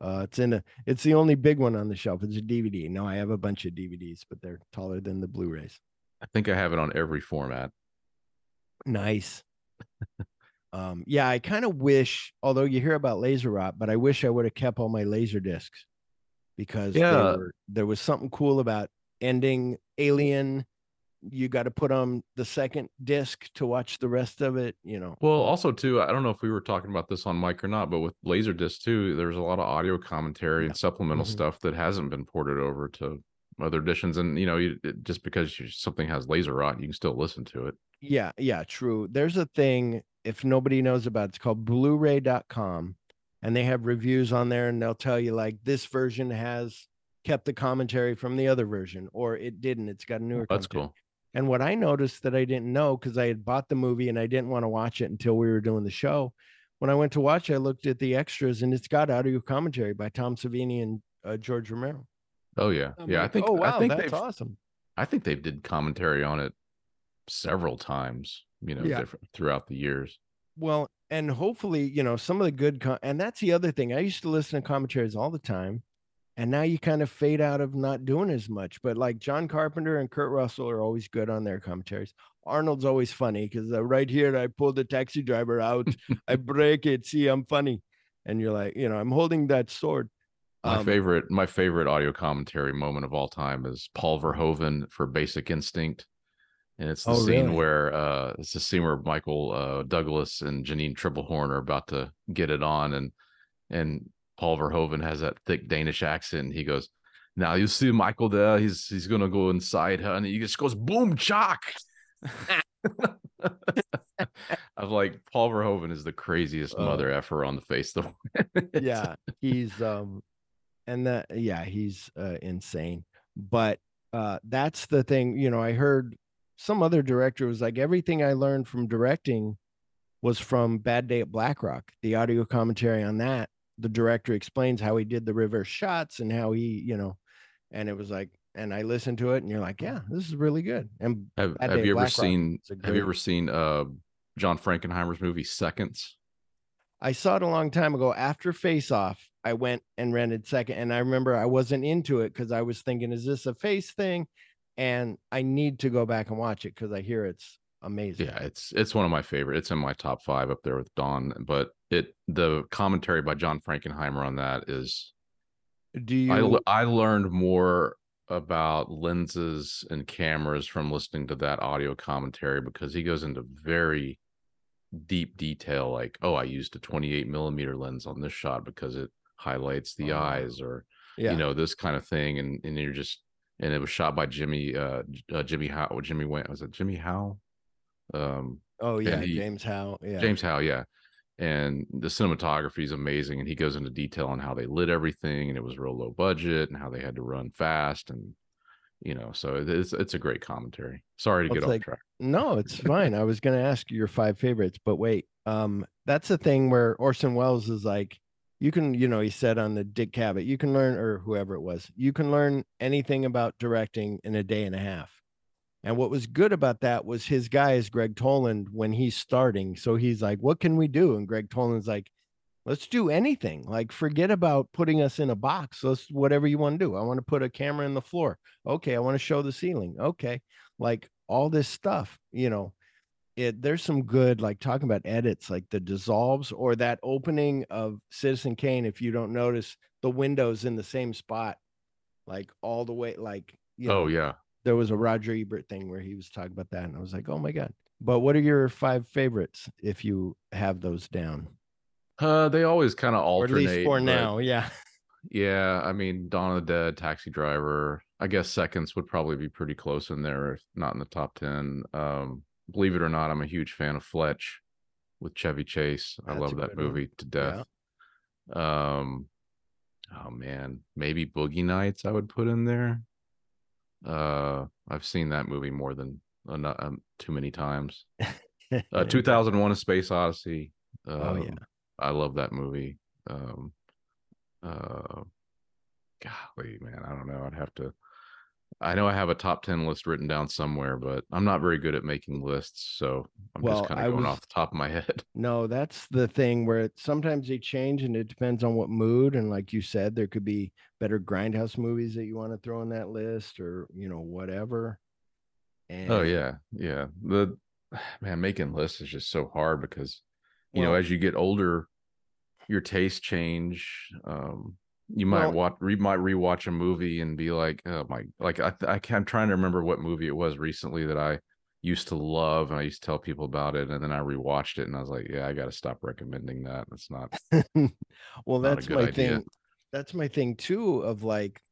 Uh, it's in a. It's the only big one on the shelf. It's a DVD. No, I have a bunch of DVDs, but they're taller than the Blu-rays. i think i have it on every format Nice. um, yeah, I kind of wish, although you hear about laser rot, but I wish I would have kept all my laser discs because Yeah. were, there was something cool about ending Alien. You got to put on the second disc to watch the rest of it. You know. Well, also too, I don't know if we were talking about this on mic or not, but with Laserdisc too, there's a lot of audio commentary and supplemental Mhm. stuff that hasn't been ported over to other editions. And you know, you, it- just because you, something has laser rot, you can still listen to it. Yeah, yeah, true. There's a thing if nobody knows about it, it's called blu-ray.com and they have reviews on there and they'll tell you like this version has kept the commentary from the other version or it didn't. It's got a newer That's commentary. cool. And what I noticed that I didn't know because I had bought the movie and I didn't want to watch it until we were doing the show. When I went to watch, I looked at the extras and it's got audio commentary by Tom Savini and uh, George Romero. Oh yeah, I'm yeah. I think oh wow, I think that's they've awesome. I think they've did commentary on it several times. You know, Yeah. different throughout the years. Well, and hopefully, you know, some of the good, con- and that's the other thing. I used to listen to commentaries all the time, and now you kind of fade out of not doing as much. But like John Carpenter and Kurt Russell are always good on their commentaries. Arnold's always funny because uh, right here I pull the taxi driver out, I break it. See, I'm funny, and you're like, you know, I'm holding that sword. My Um, favorite, my favorite audio commentary moment of all time is Paul Verhoeven for Basic Instinct, and it's the Oh, scene really? where uh, it's the scene where Michael uh, Douglas and Janine Tripplehorn are about to get it on, and and Paul Verhoeven has that thick Danish accent. He goes, "Now you see Michael there. He's he's gonna go inside her, and he just goes boom chock." I'm like, Paul Verhoeven is the craziest Uh, mother effer on the face of the yeah he's um and that yeah he's uh, insane but uh that's the thing you know i heard some other director was like everything i learned from directing was from bad day at blackrock the audio commentary on that the director explains how he did the reverse shots and how he you know and it was like and i listened to it and you're like yeah this is really good and Have Have you ever Black seen Have you ever seen uh John Frankenheimer's movie Seconds? I saw it a long time ago after Face Off. I went and rented second, and I remember I wasn't into it because I was thinking, "Is this a face thing?" And I need to go back and watch it because I hear it's amazing. Yeah, it's it's one of my favorite. It's in my top five up there with Dawn. But it the commentary by John Frankenheimer on that is Do you? I learned more about lenses and cameras from listening to that audio commentary because he goes into very deep detail like oh i used a 28 millimeter lens on this shot because it highlights the Oh, eyes or yeah. you know this kind of thing and and you're just and it was shot by jimmy uh, uh jimmy howe jimmy went was it jimmy howe um oh yeah, he- James Howe. Yeah. James Howe, yeah. And the cinematography is amazing, and he goes into detail on how they lit everything, and it was real low budget, and how they had to run fast, and you know, so it's it's a great commentary. Sorry to get it's off like- track. No, it's fine. I was going to ask you your five favorites, but wait. Um, that's the thing where Orson Welles is like, you can, you know, he said on the Dick Cavett, you can learn, or whoever it was, you can learn anything about directing in a day and a half. And what was good about that was his guy is Gregg Toland when he's starting. So he's like, what can we do? And Gregg Toland's like, let's do anything. Like, forget about putting us in a box. Let's whatever you want to do. I want to put a camera in the floor. Okay. I want to show the ceiling. Okay. Like all this stuff, you know, it there's some good like talking about edits like the dissolves or that opening of Citizen Kane. If you don't notice the windows in the same spot, like all the way, like you oh, know, oh yeah, there was a Roger Ebert thing where he was talking about that, and I was like, oh my god. But what are your five favorites if you have those down, uh, they always kind of or at least for now? Yeah, Yeah, I mean, Dawn of the Dead, Taxi Driver. I guess seconds would probably be pretty close in there, if not in the top ten. Um, believe it or not, I'm a huge fan of Fletch with Chevy Chase. I love that good one. movie to death. Um, oh man, maybe Boogie Nights I would put in there. Uh, I've seen that movie more than um, too many times. Uh, 2001: A Space Odyssey. Um, Oh, yeah. I love that movie. Um, uh, golly, man, I don't know. I'd have to. I know I have a top ten list written down somewhere, but I'm not very good at making lists, so I'm Well, just kind of going was- off the top of my head. No, that's the thing where it, sometimes they change and it depends on what mood. And like you said, there could be better grindhouse movies that you want to throw in that list or, you know, whatever. And Oh yeah, yeah. The man making lists is just so hard because you know as you get older, your tastes change. Um, you might Well- watch, re, might rewatch a movie and be like, oh my, like I, I can't, I'm trying to remember what movie it was recently that I used to love and I used to tell people about it, and then I rewatched it and I was like, yeah, I got to stop recommending that. it's not. well, Not that's my idea. thing. That's my thing too. Of like,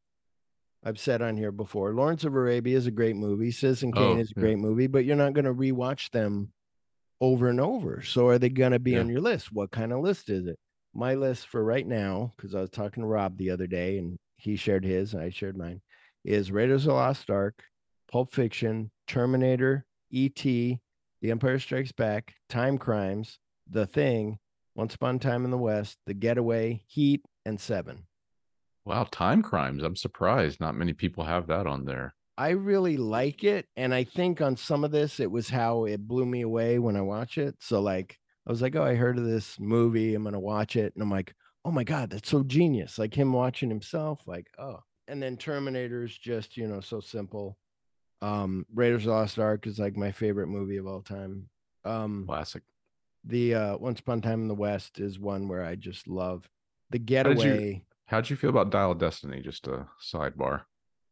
I've said on here before, Lawrence of Arabia is a great movie. Citizen Kane Oh, is a yeah. great movie, but you're not going to rewatch them over and over. So are they going to be Yeah. on your list? What kind of list is it? My list for right now, because I was talking to Rob the other day and he shared his and I shared mine, is Raiders of the Lost Ark, Pulp Fiction, Terminator, E.T., The Empire Strikes Back, Time Crimes, The Thing, Once Upon a Time in the West, The Getaway, Heat, and Seven. Wow, time crimes. I'm surprised not many people have that on there. I really like it. And I think on some of this, it was how it blew me away when I watch it. So, like, I was like, oh, I heard of this movie. I'm going to watch it. And I'm like, oh my God, that's so genius. Like him watching himself, like, oh. And then Terminator's just, you know, so simple. Um, Raiders of the Lost Ark is like my favorite movie of all time. Um, Classic. the uh, Once Upon a Time in the West is one where I just love the did you- getaway. How'd you feel about Dial of Destiny? Just a sidebar.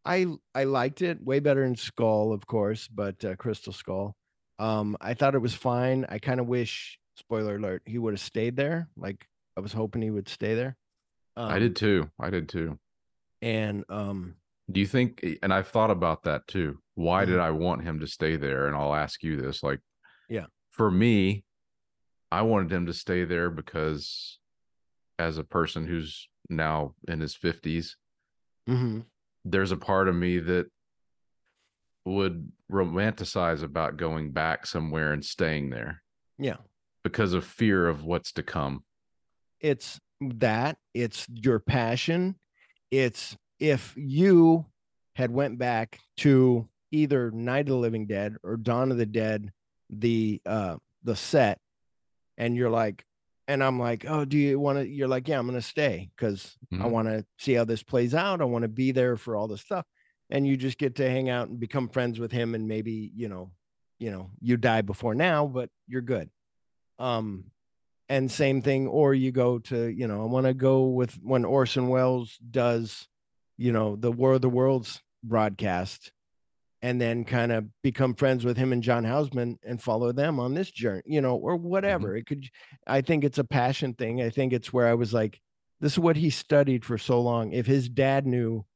I I liked it way better in Skull, of course, but uh, Crystal Skull. Um, I thought it was fine. I kind of wish, spoiler alert, he would have stayed there. Like I was hoping he would stay there. I Um, did too. I did too. and um, Do you think, eh, and I've thought about that too. Why did Mhm. I want him to stay there? And I'll ask you this like, Yeah. for me, I wanted him to stay there because as a person who's now in his 50s, mhm, there's a part of me that would romanticize about going back somewhere and staying there yeah, because of fear of what's to come. it's that. It's your passion. It's if you had went back to either Night of the Living Dead or Dawn of the Dead, the uh the set, and you're like, and I'm like, oh, do you want to? You're like, yeah, I'm gonna stay because I Mhm. want to see how this plays out. I want to be there for all the stuff, and you just get to hang out and become friends with him, and maybe you know, you know, you die before now, but you're good. Um, and same thing, or you go to, you know, I want to go with when Orson Welles does, you know, the War of the Worlds broadcast and then kind of become friends with him and John Houseman and follow them on this journey, you know, or whatever. It could, I think it's a passion thing. I think it's where I was like, this is what he studied for so long. If his dad knew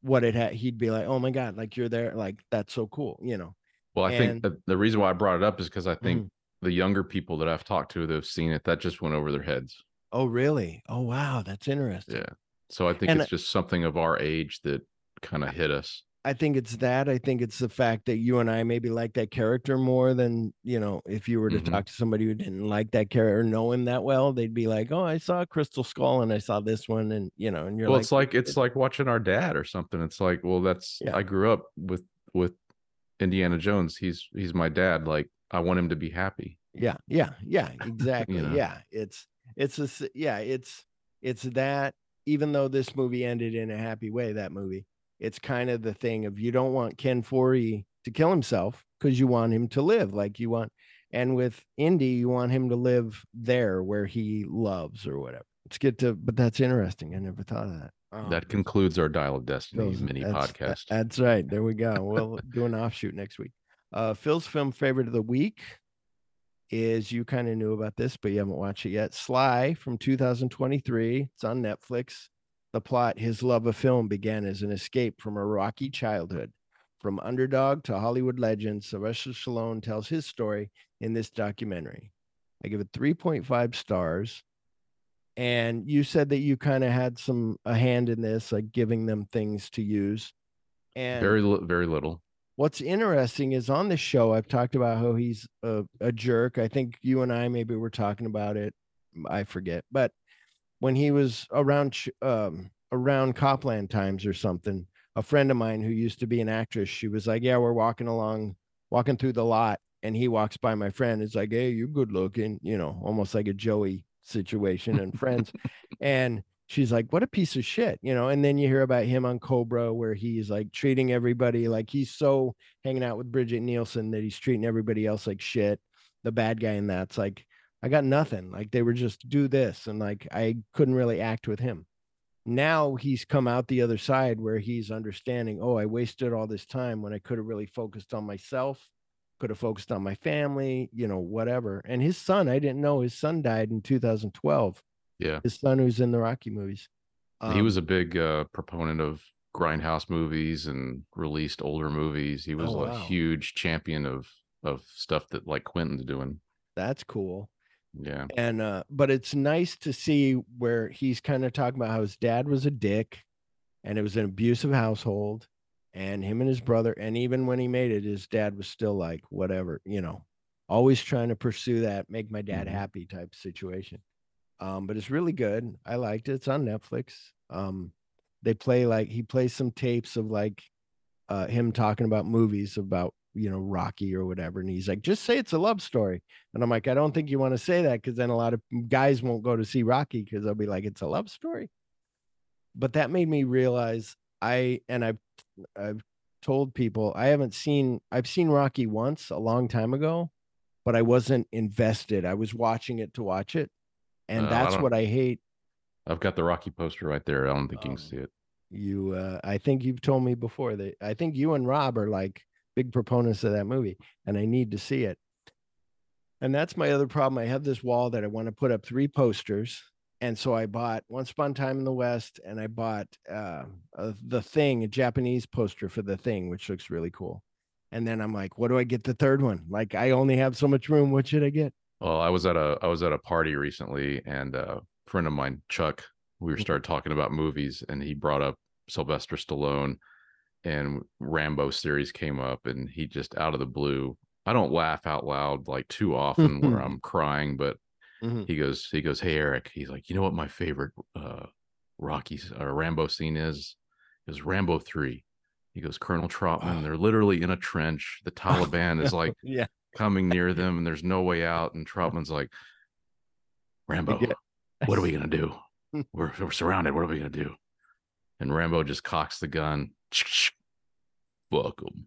what it had, he'd be like, oh my God, like you're there. Like, that's so cool, you know? Well, I And- think the reason why I brought it up is because I think Mhm. The younger people that I've talked to that have seen it, that just went over their heads. Oh, really? Oh, wow. That's interesting. Yeah. So I think And it's just something of our age that kind of hit us. I think it's that. I think it's the fact that you and I maybe like that character more than, you know, if you were to Mhm. talk to somebody who didn't like that character or know him that well, they'd be like, Oh, I saw Crystal Skull and I saw this one and you know, and you're well, like, it's like it's like watching our dad or something. It's like, well, that's Yeah. I grew up with with Indiana Jones. He's he's my dad. Like I want him to be happy. Yeah, yeah, yeah, exactly. know? Yeah. It's it's a yeah, it's it's that even though this movie ended in a happy way, that movie, it's kind of the thing of you don't want Ken Foree to kill himself because you want him to live like you want and with Indy, you want him to live there where he loves or whatever. Let's get to but that's interesting. I never thought of that. Um, that concludes our Dial of Destiny Phil's- mini that's- podcast. That's right. There we go. We'll do an offshoot next week. Uh, Phil's film favorite of the week is you kind of knew about this, but you haven't watched it yet. Sly from 2023. It's on Netflix. The plot his love of film began as an escape from a rocky childhood. From underdog to Hollywood legend, Sylvester Stallone tells his story in this documentary. I give it 3.5 stars. And you said that you kind of had some a hand in this, like giving them things to use. And very very little. What's interesting is on the show i've talked about how he's a, a jerk. I think you and i maybe were talking about it. I forget. But when he was around um, around copland times or something a friend of mine who used to be an actress she was like yeah we're walking along walking through the lot. And he walks by my friend. It's like hey you're good looking you know almost like a joey situation and friends. And she's like, what a piece of shit, you know. And then you hear about him on Cobra, where he's like treating everybody like he's so hanging out with Brigitte Nielsen that he's treating everybody else like shit. The bad guy in that's like, I got nothing. Like they were just do this, and like I couldn't really act with him. Now he's come out the other side where he's understanding, oh, I wasted all this time when I could have really focused on myself, could have focused on my family, you know, whatever. And his son, I didn't know his son died in 2012 Yeah. his son who's in the Rocky movies. he Um, was a big uh, proponent of grindhouse movies and released older movies. He was Oh, a wow. huge champion of of stuff that like Quentin's doing. that's cool. Yeah. And uh, but it's nice to see where he's kind of talking about how his dad was a dick and it was an abusive household and him and his brother and even when he made it his dad was still like whatever you know always trying to pursue that make my dad Mhm. happy type situation um but it's really good. I liked it. It's on netflix. Um they play like he plays some tapes of like uh him talking about movies about you know rocky or whatever and he's like just say it's a love story. And i'm like i don't think you want to say that because then a lot of guys won't go to see rocky because they'll be like it's a love story. But that made me realize i and i've i've told people i haven't seen i've seen rocky once a long time ago but i wasn't invested. I was watching it to watch it and Uh, that's don't- what i hate. I've got the Rocky poster right there. I don't think you Um, can see it. you uh i think you've told me before that i think you and rob are like big proponents of that movie and i need to see it. And that's my other problem. I have this wall that i want to put up three posters and so i bought once upon a time in the west and i bought uh, uh the thing a japanese poster for the thing which looks really cool. And then i'm like what do i get the third one? Like i only have so much room. What should i get Well, I was at a I was at a party recently, and uh, a friend of mine, Chuck, we were Mhm. started talking about movies, and he brought up Sylvester Stallone, and Rambo series came up, and he just out of the blue. I don't laugh out loud like too often where I'm crying, but Mhm. he goes, he goes, hey Erik, he's like, you know what my favorite uh Rocky or Rambo scene is? Is Rambo three. He goes, Colonel Trautman, Oh. they're literally in a trench. The Taliban is like yeah coming near them and there's no way out and Trautman's like Rambo, what are we gonna do? We're, we're surrounded. What are we gonna do? And Rambo just cocks the gun. Fuck 'em.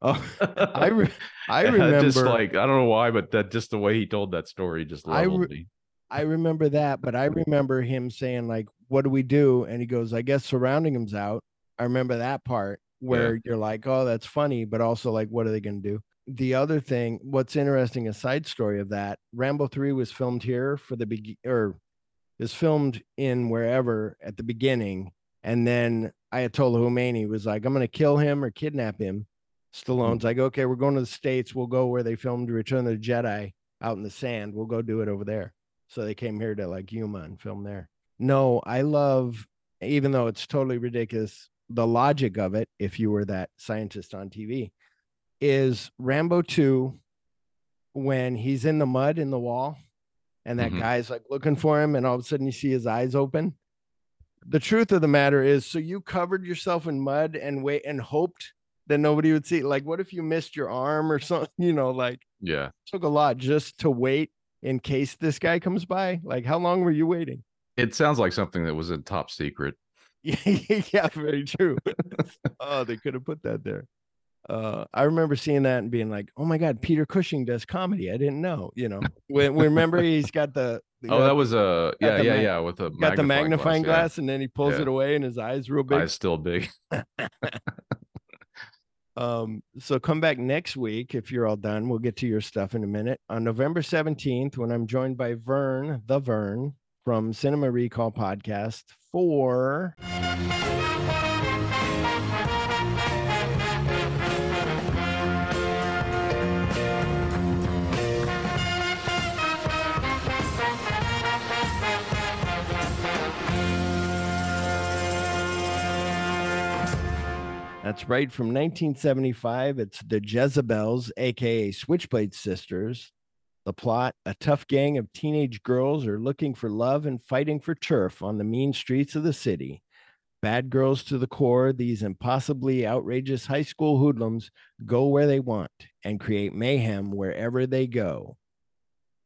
Oh, I re- I remember just like I don't know why, but that just the way he told that story just I leveled re- me. I remember that, but I remember him saying like, "What do we do?" And he goes, "I guess surrounding him's out." I remember that part where you're like, "Oh, that's funny," but also like, "What are they going to do?" The other thing, what's interesting, a side story of that, Rambo three was filmed here for the big or is filmed in wherever at the beginning, and then Ayatollah Khomeini was like, "I'm going to kill him or kidnap him." Hmm. Stallone's like, "Okay, we're going to the states. We'll go where they filmed Return of the Jedi out in the sand. We'll go do it over there." So they came here to like Yuma and film there. No, I love, even though it's totally ridiculous, the logic of it, if you were that scientist on TV, is Rambo 2 when he's in the mud in the wall and that Mhm. guy's like looking for him and all of a sudden you see his eyes open. The truth of the matter is, so you covered yourself in mud and wait and hoped that nobody would see. Like, what if you missed your arm or something? You know, like Yeah. took a lot just to wait in case this guy comes by. Like, how long were you waiting? It sounds like something that was a top secret. Yeah, yeah, very true. oh, they could have put that there. Uh, I remember seeing that and being like, "Oh my God, Peter Cushing does comedy. I didn't know." You know, when, when remember he's got the Oh, that was a yeah, yeah, mag- yeah, with a got the magnifying yeah. glass, and then he pulls Yeah. it away, and his eyes real big. Eyes still big. Um, so come back next week if you're all done. We'll get to your stuff in a minute. On November 17th, when I'm joined by Vern, the Vern from Cinema Recall Podcast for That's right. From 1975, it's the Jezebels, aka Switchblade Sisters. The plot a tough gang of teenage girls are looking for love and fighting for turf on the mean streets of the city. Bad girls to the core, these impossibly outrageous high school hoodlums go where they want and create mayhem wherever they go.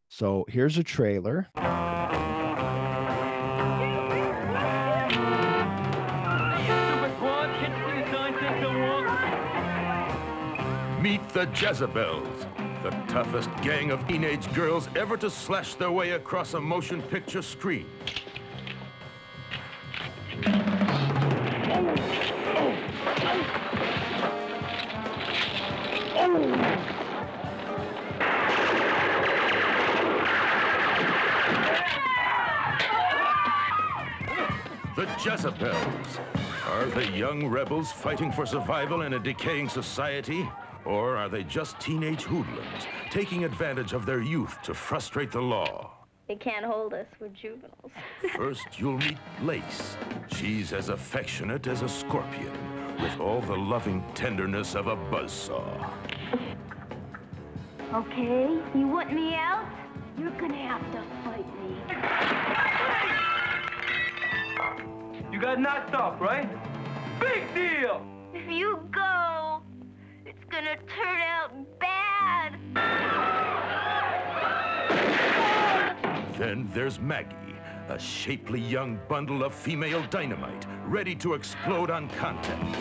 So here's a trailer. Meet the Jezebels, the toughest gang of teenage girls ever to slash their way across a motion picture screen. The Jezebels. Are the young rebels fighting for survival in a decaying society? Or are they just teenage hoodlums taking advantage of their youth to frustrate the law? They can't hold us. We're juveniles. First, you'll meet Lace. She's as affectionate as a scorpion, with all the loving tenderness of a buzzsaw. Okay, you want me out? You're gonna have to fight me. You got knocked off, right? Big deal! If you go, it's gonna turn out bad. Then there's Maggie, a shapely young bundle of female dynamite, ready to explode on contact.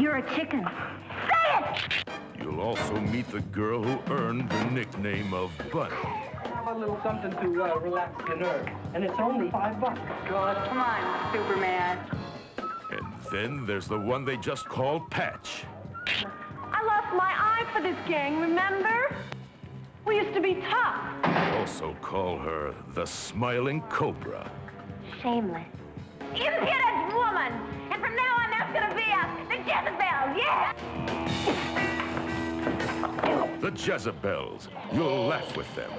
You're a chicken. Say it! You'll also meet the girl who earned the nickname of Bunny. How about a little something to uh, relax your nerves? And it's only five bucks. God, Come on, Superman. And then there's the one they just called Patch. I lost my eye for this gang, remember? We used to be tough. Also call her the Smiling Cobra. Shameless. Impudent woman! And from now on, that's gonna be us, the Jezebels, yeah! The Jezebels. You'll laugh with them.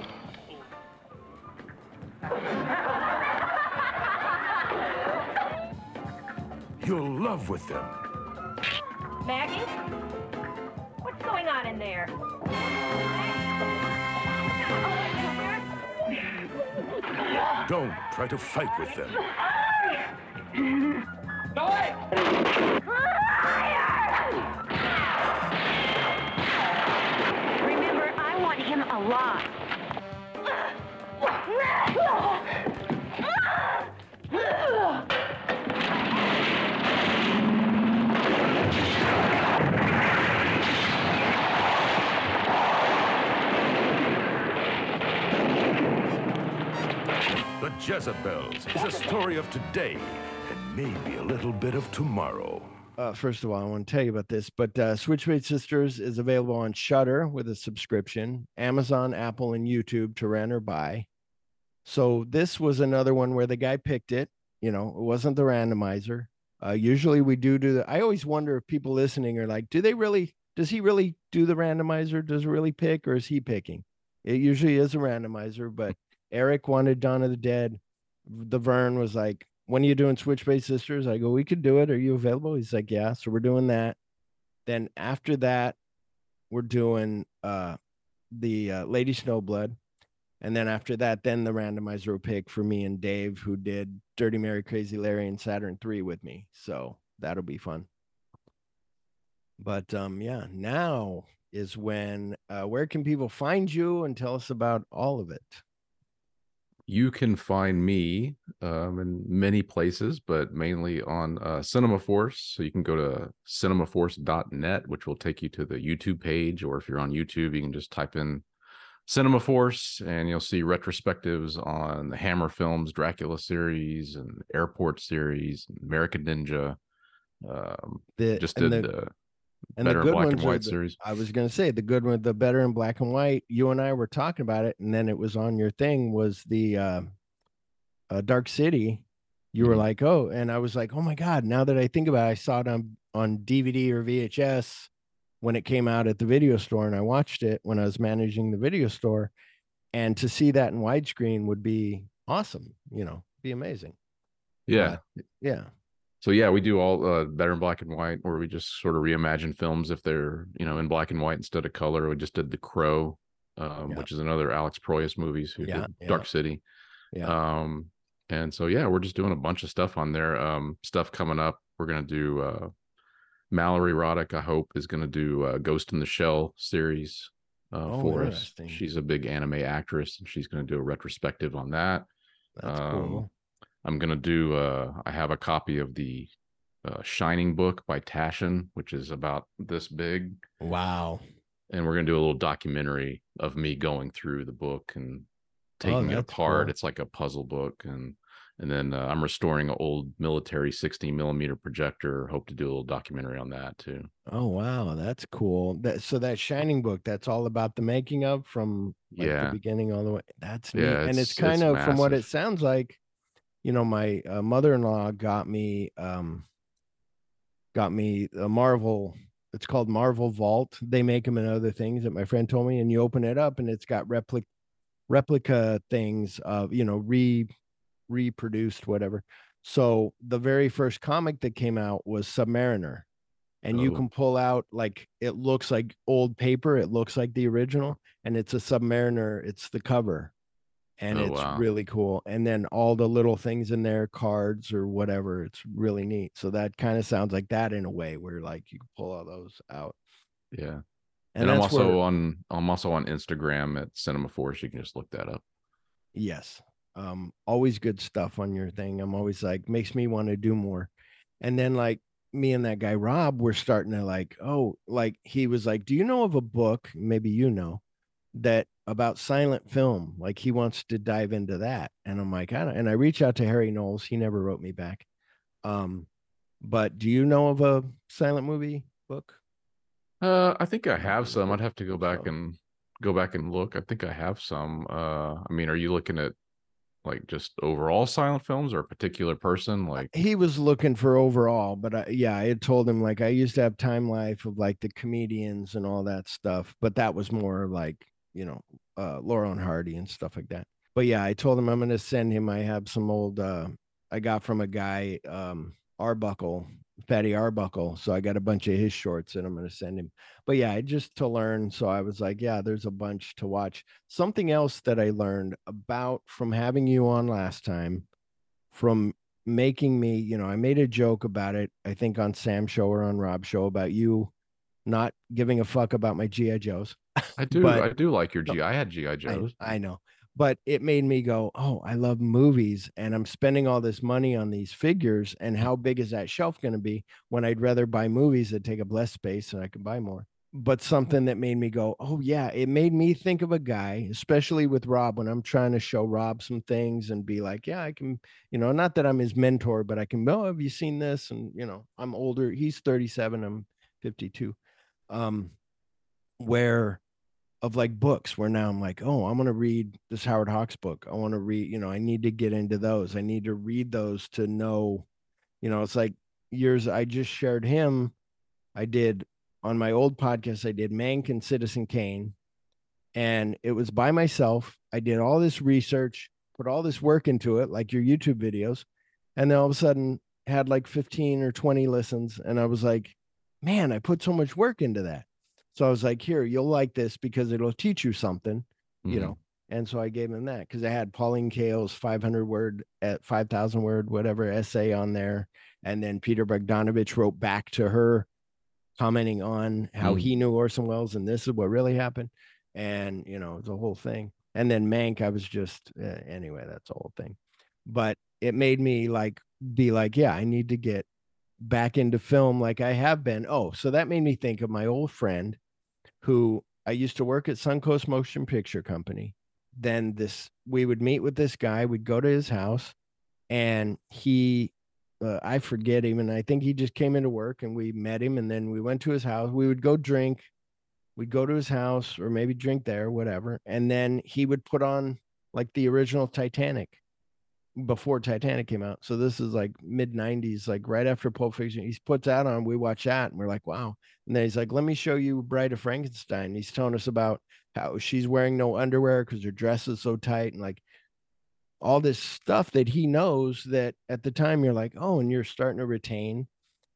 You'll love with them. Maggie? What's going on in there? Don't try to fight with them. No way! Remember, I want him alive. The Jezebels is a story of today and maybe a little bit of tomorrow. Uh, first of all, I want to tell you about this, but uh, Switchblade Sisters is available on Shudder with a subscription, Amazon, Apple, and YouTube to rent or buy. So this was another one where the guy picked it. You know, it wasn't the randomizer. Uh, usually we do do the. I always wonder if people listening are like, do they really? Does he really do the randomizer? Does it really pick, or is he picking? It usually is a randomizer, but Erik wanted Dawn of the Dead. The Vern was like, when are you doing Switchblade Sisters? I go, we could do it. Are you available? He's like, yeah. So we're doing that. Then after that, we're doing uh the uh, Lady Snowblood. And then after that, then the randomizer will pick for me and Dave, who did Dirty Mary, Crazy Larry, and Saturn 3 with me. So that'll be fun. But um, yeah, now is when uh, where can people find you and tell us about all of it? You can find me um, in many places, but mainly on uh, Cinema Force. So you can go to cinemaforce.net, which will take you to the YouTube page. Or if you're on YouTube, you can just type in Cinema Force and you'll see retrospectives on the Hammer Films Dracula series and Airport series, American Ninja. Um, The- just did the- the, And the better in good black ones and white the- series. I was gonna say the good one, the better in black and white. You and I were talking about it, and then it was on your thing. Was the uh, uh, Dark City? You Mm-hmm. were like, oh, and I was like, oh my god! Now that I think about it, I saw it on on DVD or VHS when it came out at the video store, and I watched it when I was managing the video store. And to see that in widescreen would be awesome. You know, be amazing. Yeah. But, yeah. So yeah, we do all uh, better in black and white, where we just sort of reimagine films if they're you know in black and white instead of color. We just did The Crow, um, which is another Alex Proyas movies who Yeah, did Dark yeah. City. Yeah. Um, and so yeah, we're just doing a bunch of stuff on there. Um, stuff coming up. We're gonna do uh, Mallory Roddick. I hope is gonna do uh, Ghost in the Shell series uh, Oh, for us. She's a big anime actress, and she's gonna do a retrospective on that. That's Um, cool. I'm gonna do. Uh, I have a copy of the uh, Shining book by Taschen, which is about this big. Wow. And we're gonna do a little documentary of me going through the book and taking it Oh, that's apart. cool. It's like a puzzle book, and and then uh, I'm restoring an old military 16 millimeter projector. Hope to do a little documentary on that too. Oh wow, that's cool. That so that Shining book, that's all about the making of from like Yeah. the beginning all the way. That's neat. Yeah, and it's it's- kind it's of from what it sounds like. You know, my uh, mother-in-law got me um got me a Marvel. It's called Marvel Vault. They make them in other things that my friend told me, and you open it up and it's got replica replica things of you know re reproduced whatever. So the very first comic that came out was Submariner and you Oh. can pull out like it looks like old paper it looks like the original and it's a submariner it's the cover and Oh, it's wow. really cool and then all the little things in there cards or whatever it's really neat so that kind of sounds like that in a way where like you can pull all those out Yeah. and, And, I'm also where- on I'm also on Instagram at Cinema Force. You can just look that up. Yes. Um, always good stuff on your thing. I'm always like, makes me want to do more. And then like me and that guy Rob, we're starting to like, oh, like he was like, Do you know of a book? Maybe you know that about silent film. Like he wants to dive into that. And I'm like, I don't and I reach out to Harry Knowles. He never wrote me back. Um, but do you know of a silent movie book? Uh, I think I have some. I'd have to go back and go back and look. I think I have some. Uh, I mean, are you looking at like just overall silent films or a particular person? Like, he was looking for overall, but I, yeah, I had told him like I used to have Time Life of like the comedians and all that stuff, but that was more like you know uh, Laurel and Hardy and stuff like that. But yeah, I told him I'm gonna send him. I have some old uh, I got from a guy um, Arbuckle, Fatty Arbuckle, so I got a bunch of his shorts and I'm gonna send him. But yeah, just to learn. So I was like, yeah, there's a bunch to watch. Something else that I learned about from having you on last time from making me, you know, I made a joke about it, I think on Sam show or on Rob show about you not giving a fuck about my GI Joes. I do, I do like your oh, G. I had GI Joes. I, I know. But it made me go, oh, I love movies and I'm spending all this money on these figures. And how big is that shelf going to be when I'd rather buy movies that take up less space and I can buy more? but something that made me go, oh yeah, it made me think of a guy, especially with Rob when I'm trying to show Rob some things and be like, yeah, I can, you know, not that I'm his mentor, but I can, oh, have you seen this? And you know, I'm older. He's 37. I'm 52. Um, where of like books where now I'm like, oh, I'm gonna read this Howard Hawks book. I want to read, you know, I need to get into those. I need to read those to know, you know, it's like years I just shared him. I did on my old podcast, I did Mank and Citizen Kane, and it was by myself. I did all this research, put all this work into it, like your YouTube videos, and then all of a sudden had like 15 or 20 listens, and I was like, man, I put so much work into that. So I was like, here, you'll like this because it'll teach you something, mm-hmm. you know. And so I gave him that because I had Pauline Kael's 500 word at eh, 5,000 word, whatever essay on there. And then Peter Bogdanovich wrote back to her commenting on how mm. he knew Orson Welles and this is what really happened. And, you know, the whole thing. And then Mank, I was just, uh, anyway, that's the whole thing. But it made me like, be like, yeah, I need to get back into film like I have been. Oh, so that made me think of my old friend who I used to work at Suncoast Motion Picture Company. Then this, we would meet with this guy, we'd go to his house, and he uh, I forget him, and I think he just came into work and we met him and then we went to his house. We would go drink. We'd go to his house or maybe drink there, whatever. And then he would put on like the original Titanic before Titanic came out. So this is like mid 90s, like right after Pulp Fiction. He puts that on. We watch that and we're like, wow. And then he's like, let me show you Bride of Frankenstein. He's telling us about how she's wearing no underwear because her dress is so tight and like all this stuff that he knows that at the time you're like, oh, and you're starting to retain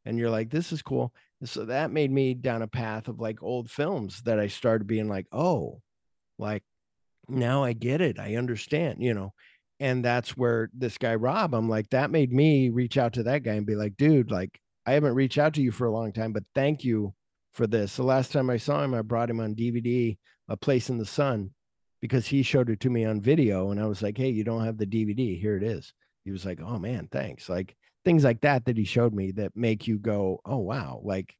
and you're like, this is cool. And so that made me down a path of like old films that I started being like, oh, like now I get it. I understand, you know. And that's where this guy Rob, I'm like, that made me reach out to that guy and be like, dude, like I haven't reached out to you for a long time, but thank you for this. The last time I saw him, I brought him on DVD, A Place in the Sun because he showed it to me on video and I was like, hey, you don't have the DVD. Here it is. He was like, oh man, thanks. Like things like that that he showed me that make you go, oh wow. Like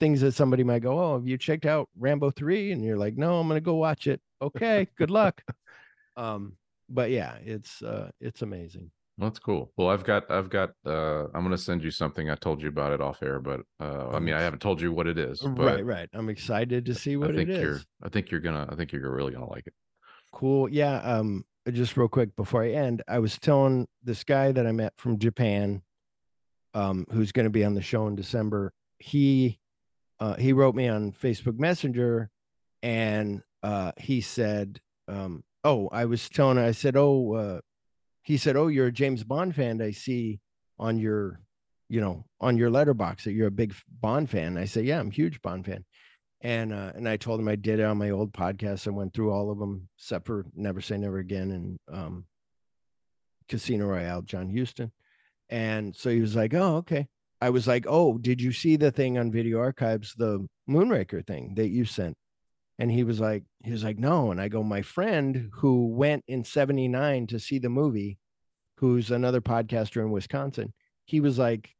things that somebody might go, oh, have you checked out Rambo 3? And you're like, no, I'm to go watch it. Okay, good luck. um, but yeah, it's uh it's amazing. That's cool. Well, I've got, I've got, uh, I'm going to send you something. I told you about it off air, but, uh, I mean, I haven't told you what it is. right, right. I'm excited to see what it is. I think it you're, is. I think you're gonna, I think you're really gonna like it. Cool. Yeah. Um, just real quick before I end, I was telling this guy that I met from Japan, um, who's going to be on the show in December. He, uh, he wrote me on Facebook Messenger, and uh, he said, um, "Oh, I was telling. I said, oh, uh, he said, oh, you're a James Bond fan. I see on your, you know, on your Letterboxd that you're a big Bond fan. I say, yeah, I'm a huge Bond fan and uh, and I told him I did it on my old podcast. I went through all of them except for Never Say Never Again and um, Casino Royale, John Huston. And so he was like, "Oh, okay." I was like, "Oh, did you see the thing on Video Archives, the Moonraker thing that you sent?" And he was like, "He was like, no." And I go, "My friend who went in '79 to see the movie, who's another podcaster in Wisconsin, he was like."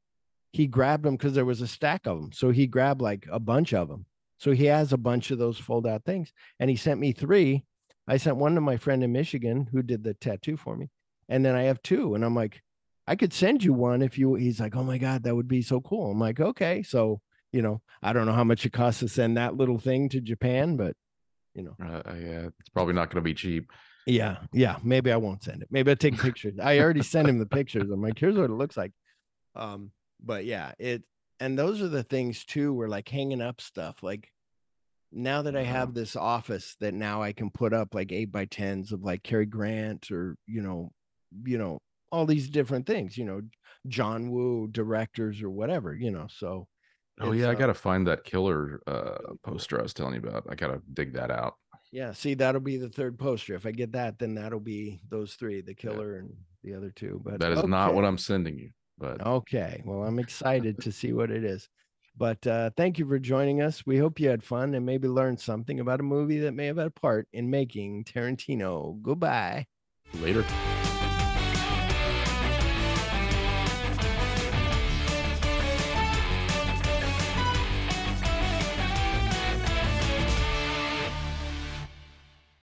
He grabbed them because there was a stack of them. So he grabbed like a bunch of them so he has a bunch of those fold out things. And he sent me three. I sent one to my friend in Michigan who did the tattoo for me. And then I have two. And I'm like, I could send you one if you, he's like, oh my God, that would be so cool. I'm like, okay. So, you know, I don't know how much it costs to send that little thing to Japan, but, you know. Uh, yeah, it's probably not going to be cheap. Yeah. Yeah. Maybe I won't send it. Maybe I'll take pictures. I already sent him the pictures. I'm like, here's what it looks like. Um, but yeah, it, and those are the things too where like hanging up stuff like now that i uh-huh. have this office that now i can put up like eight by tens of like Cary Grant or you know you know all these different things you know john woo directors or whatever you know so oh yeah i uh, gotta find that killer uh poster i was telling you about i gotta dig that out yeah see that'll be the third poster if i get that then that'll be those three the killer yeah. and the other two but that is okay. not what i'm sending you but okay, well, I'm excited to see what it is. But uh, thank you for joining us. We hope you had fun and maybe learned something about a movie that may have had a part in making Tarantino. Goodbye. Later.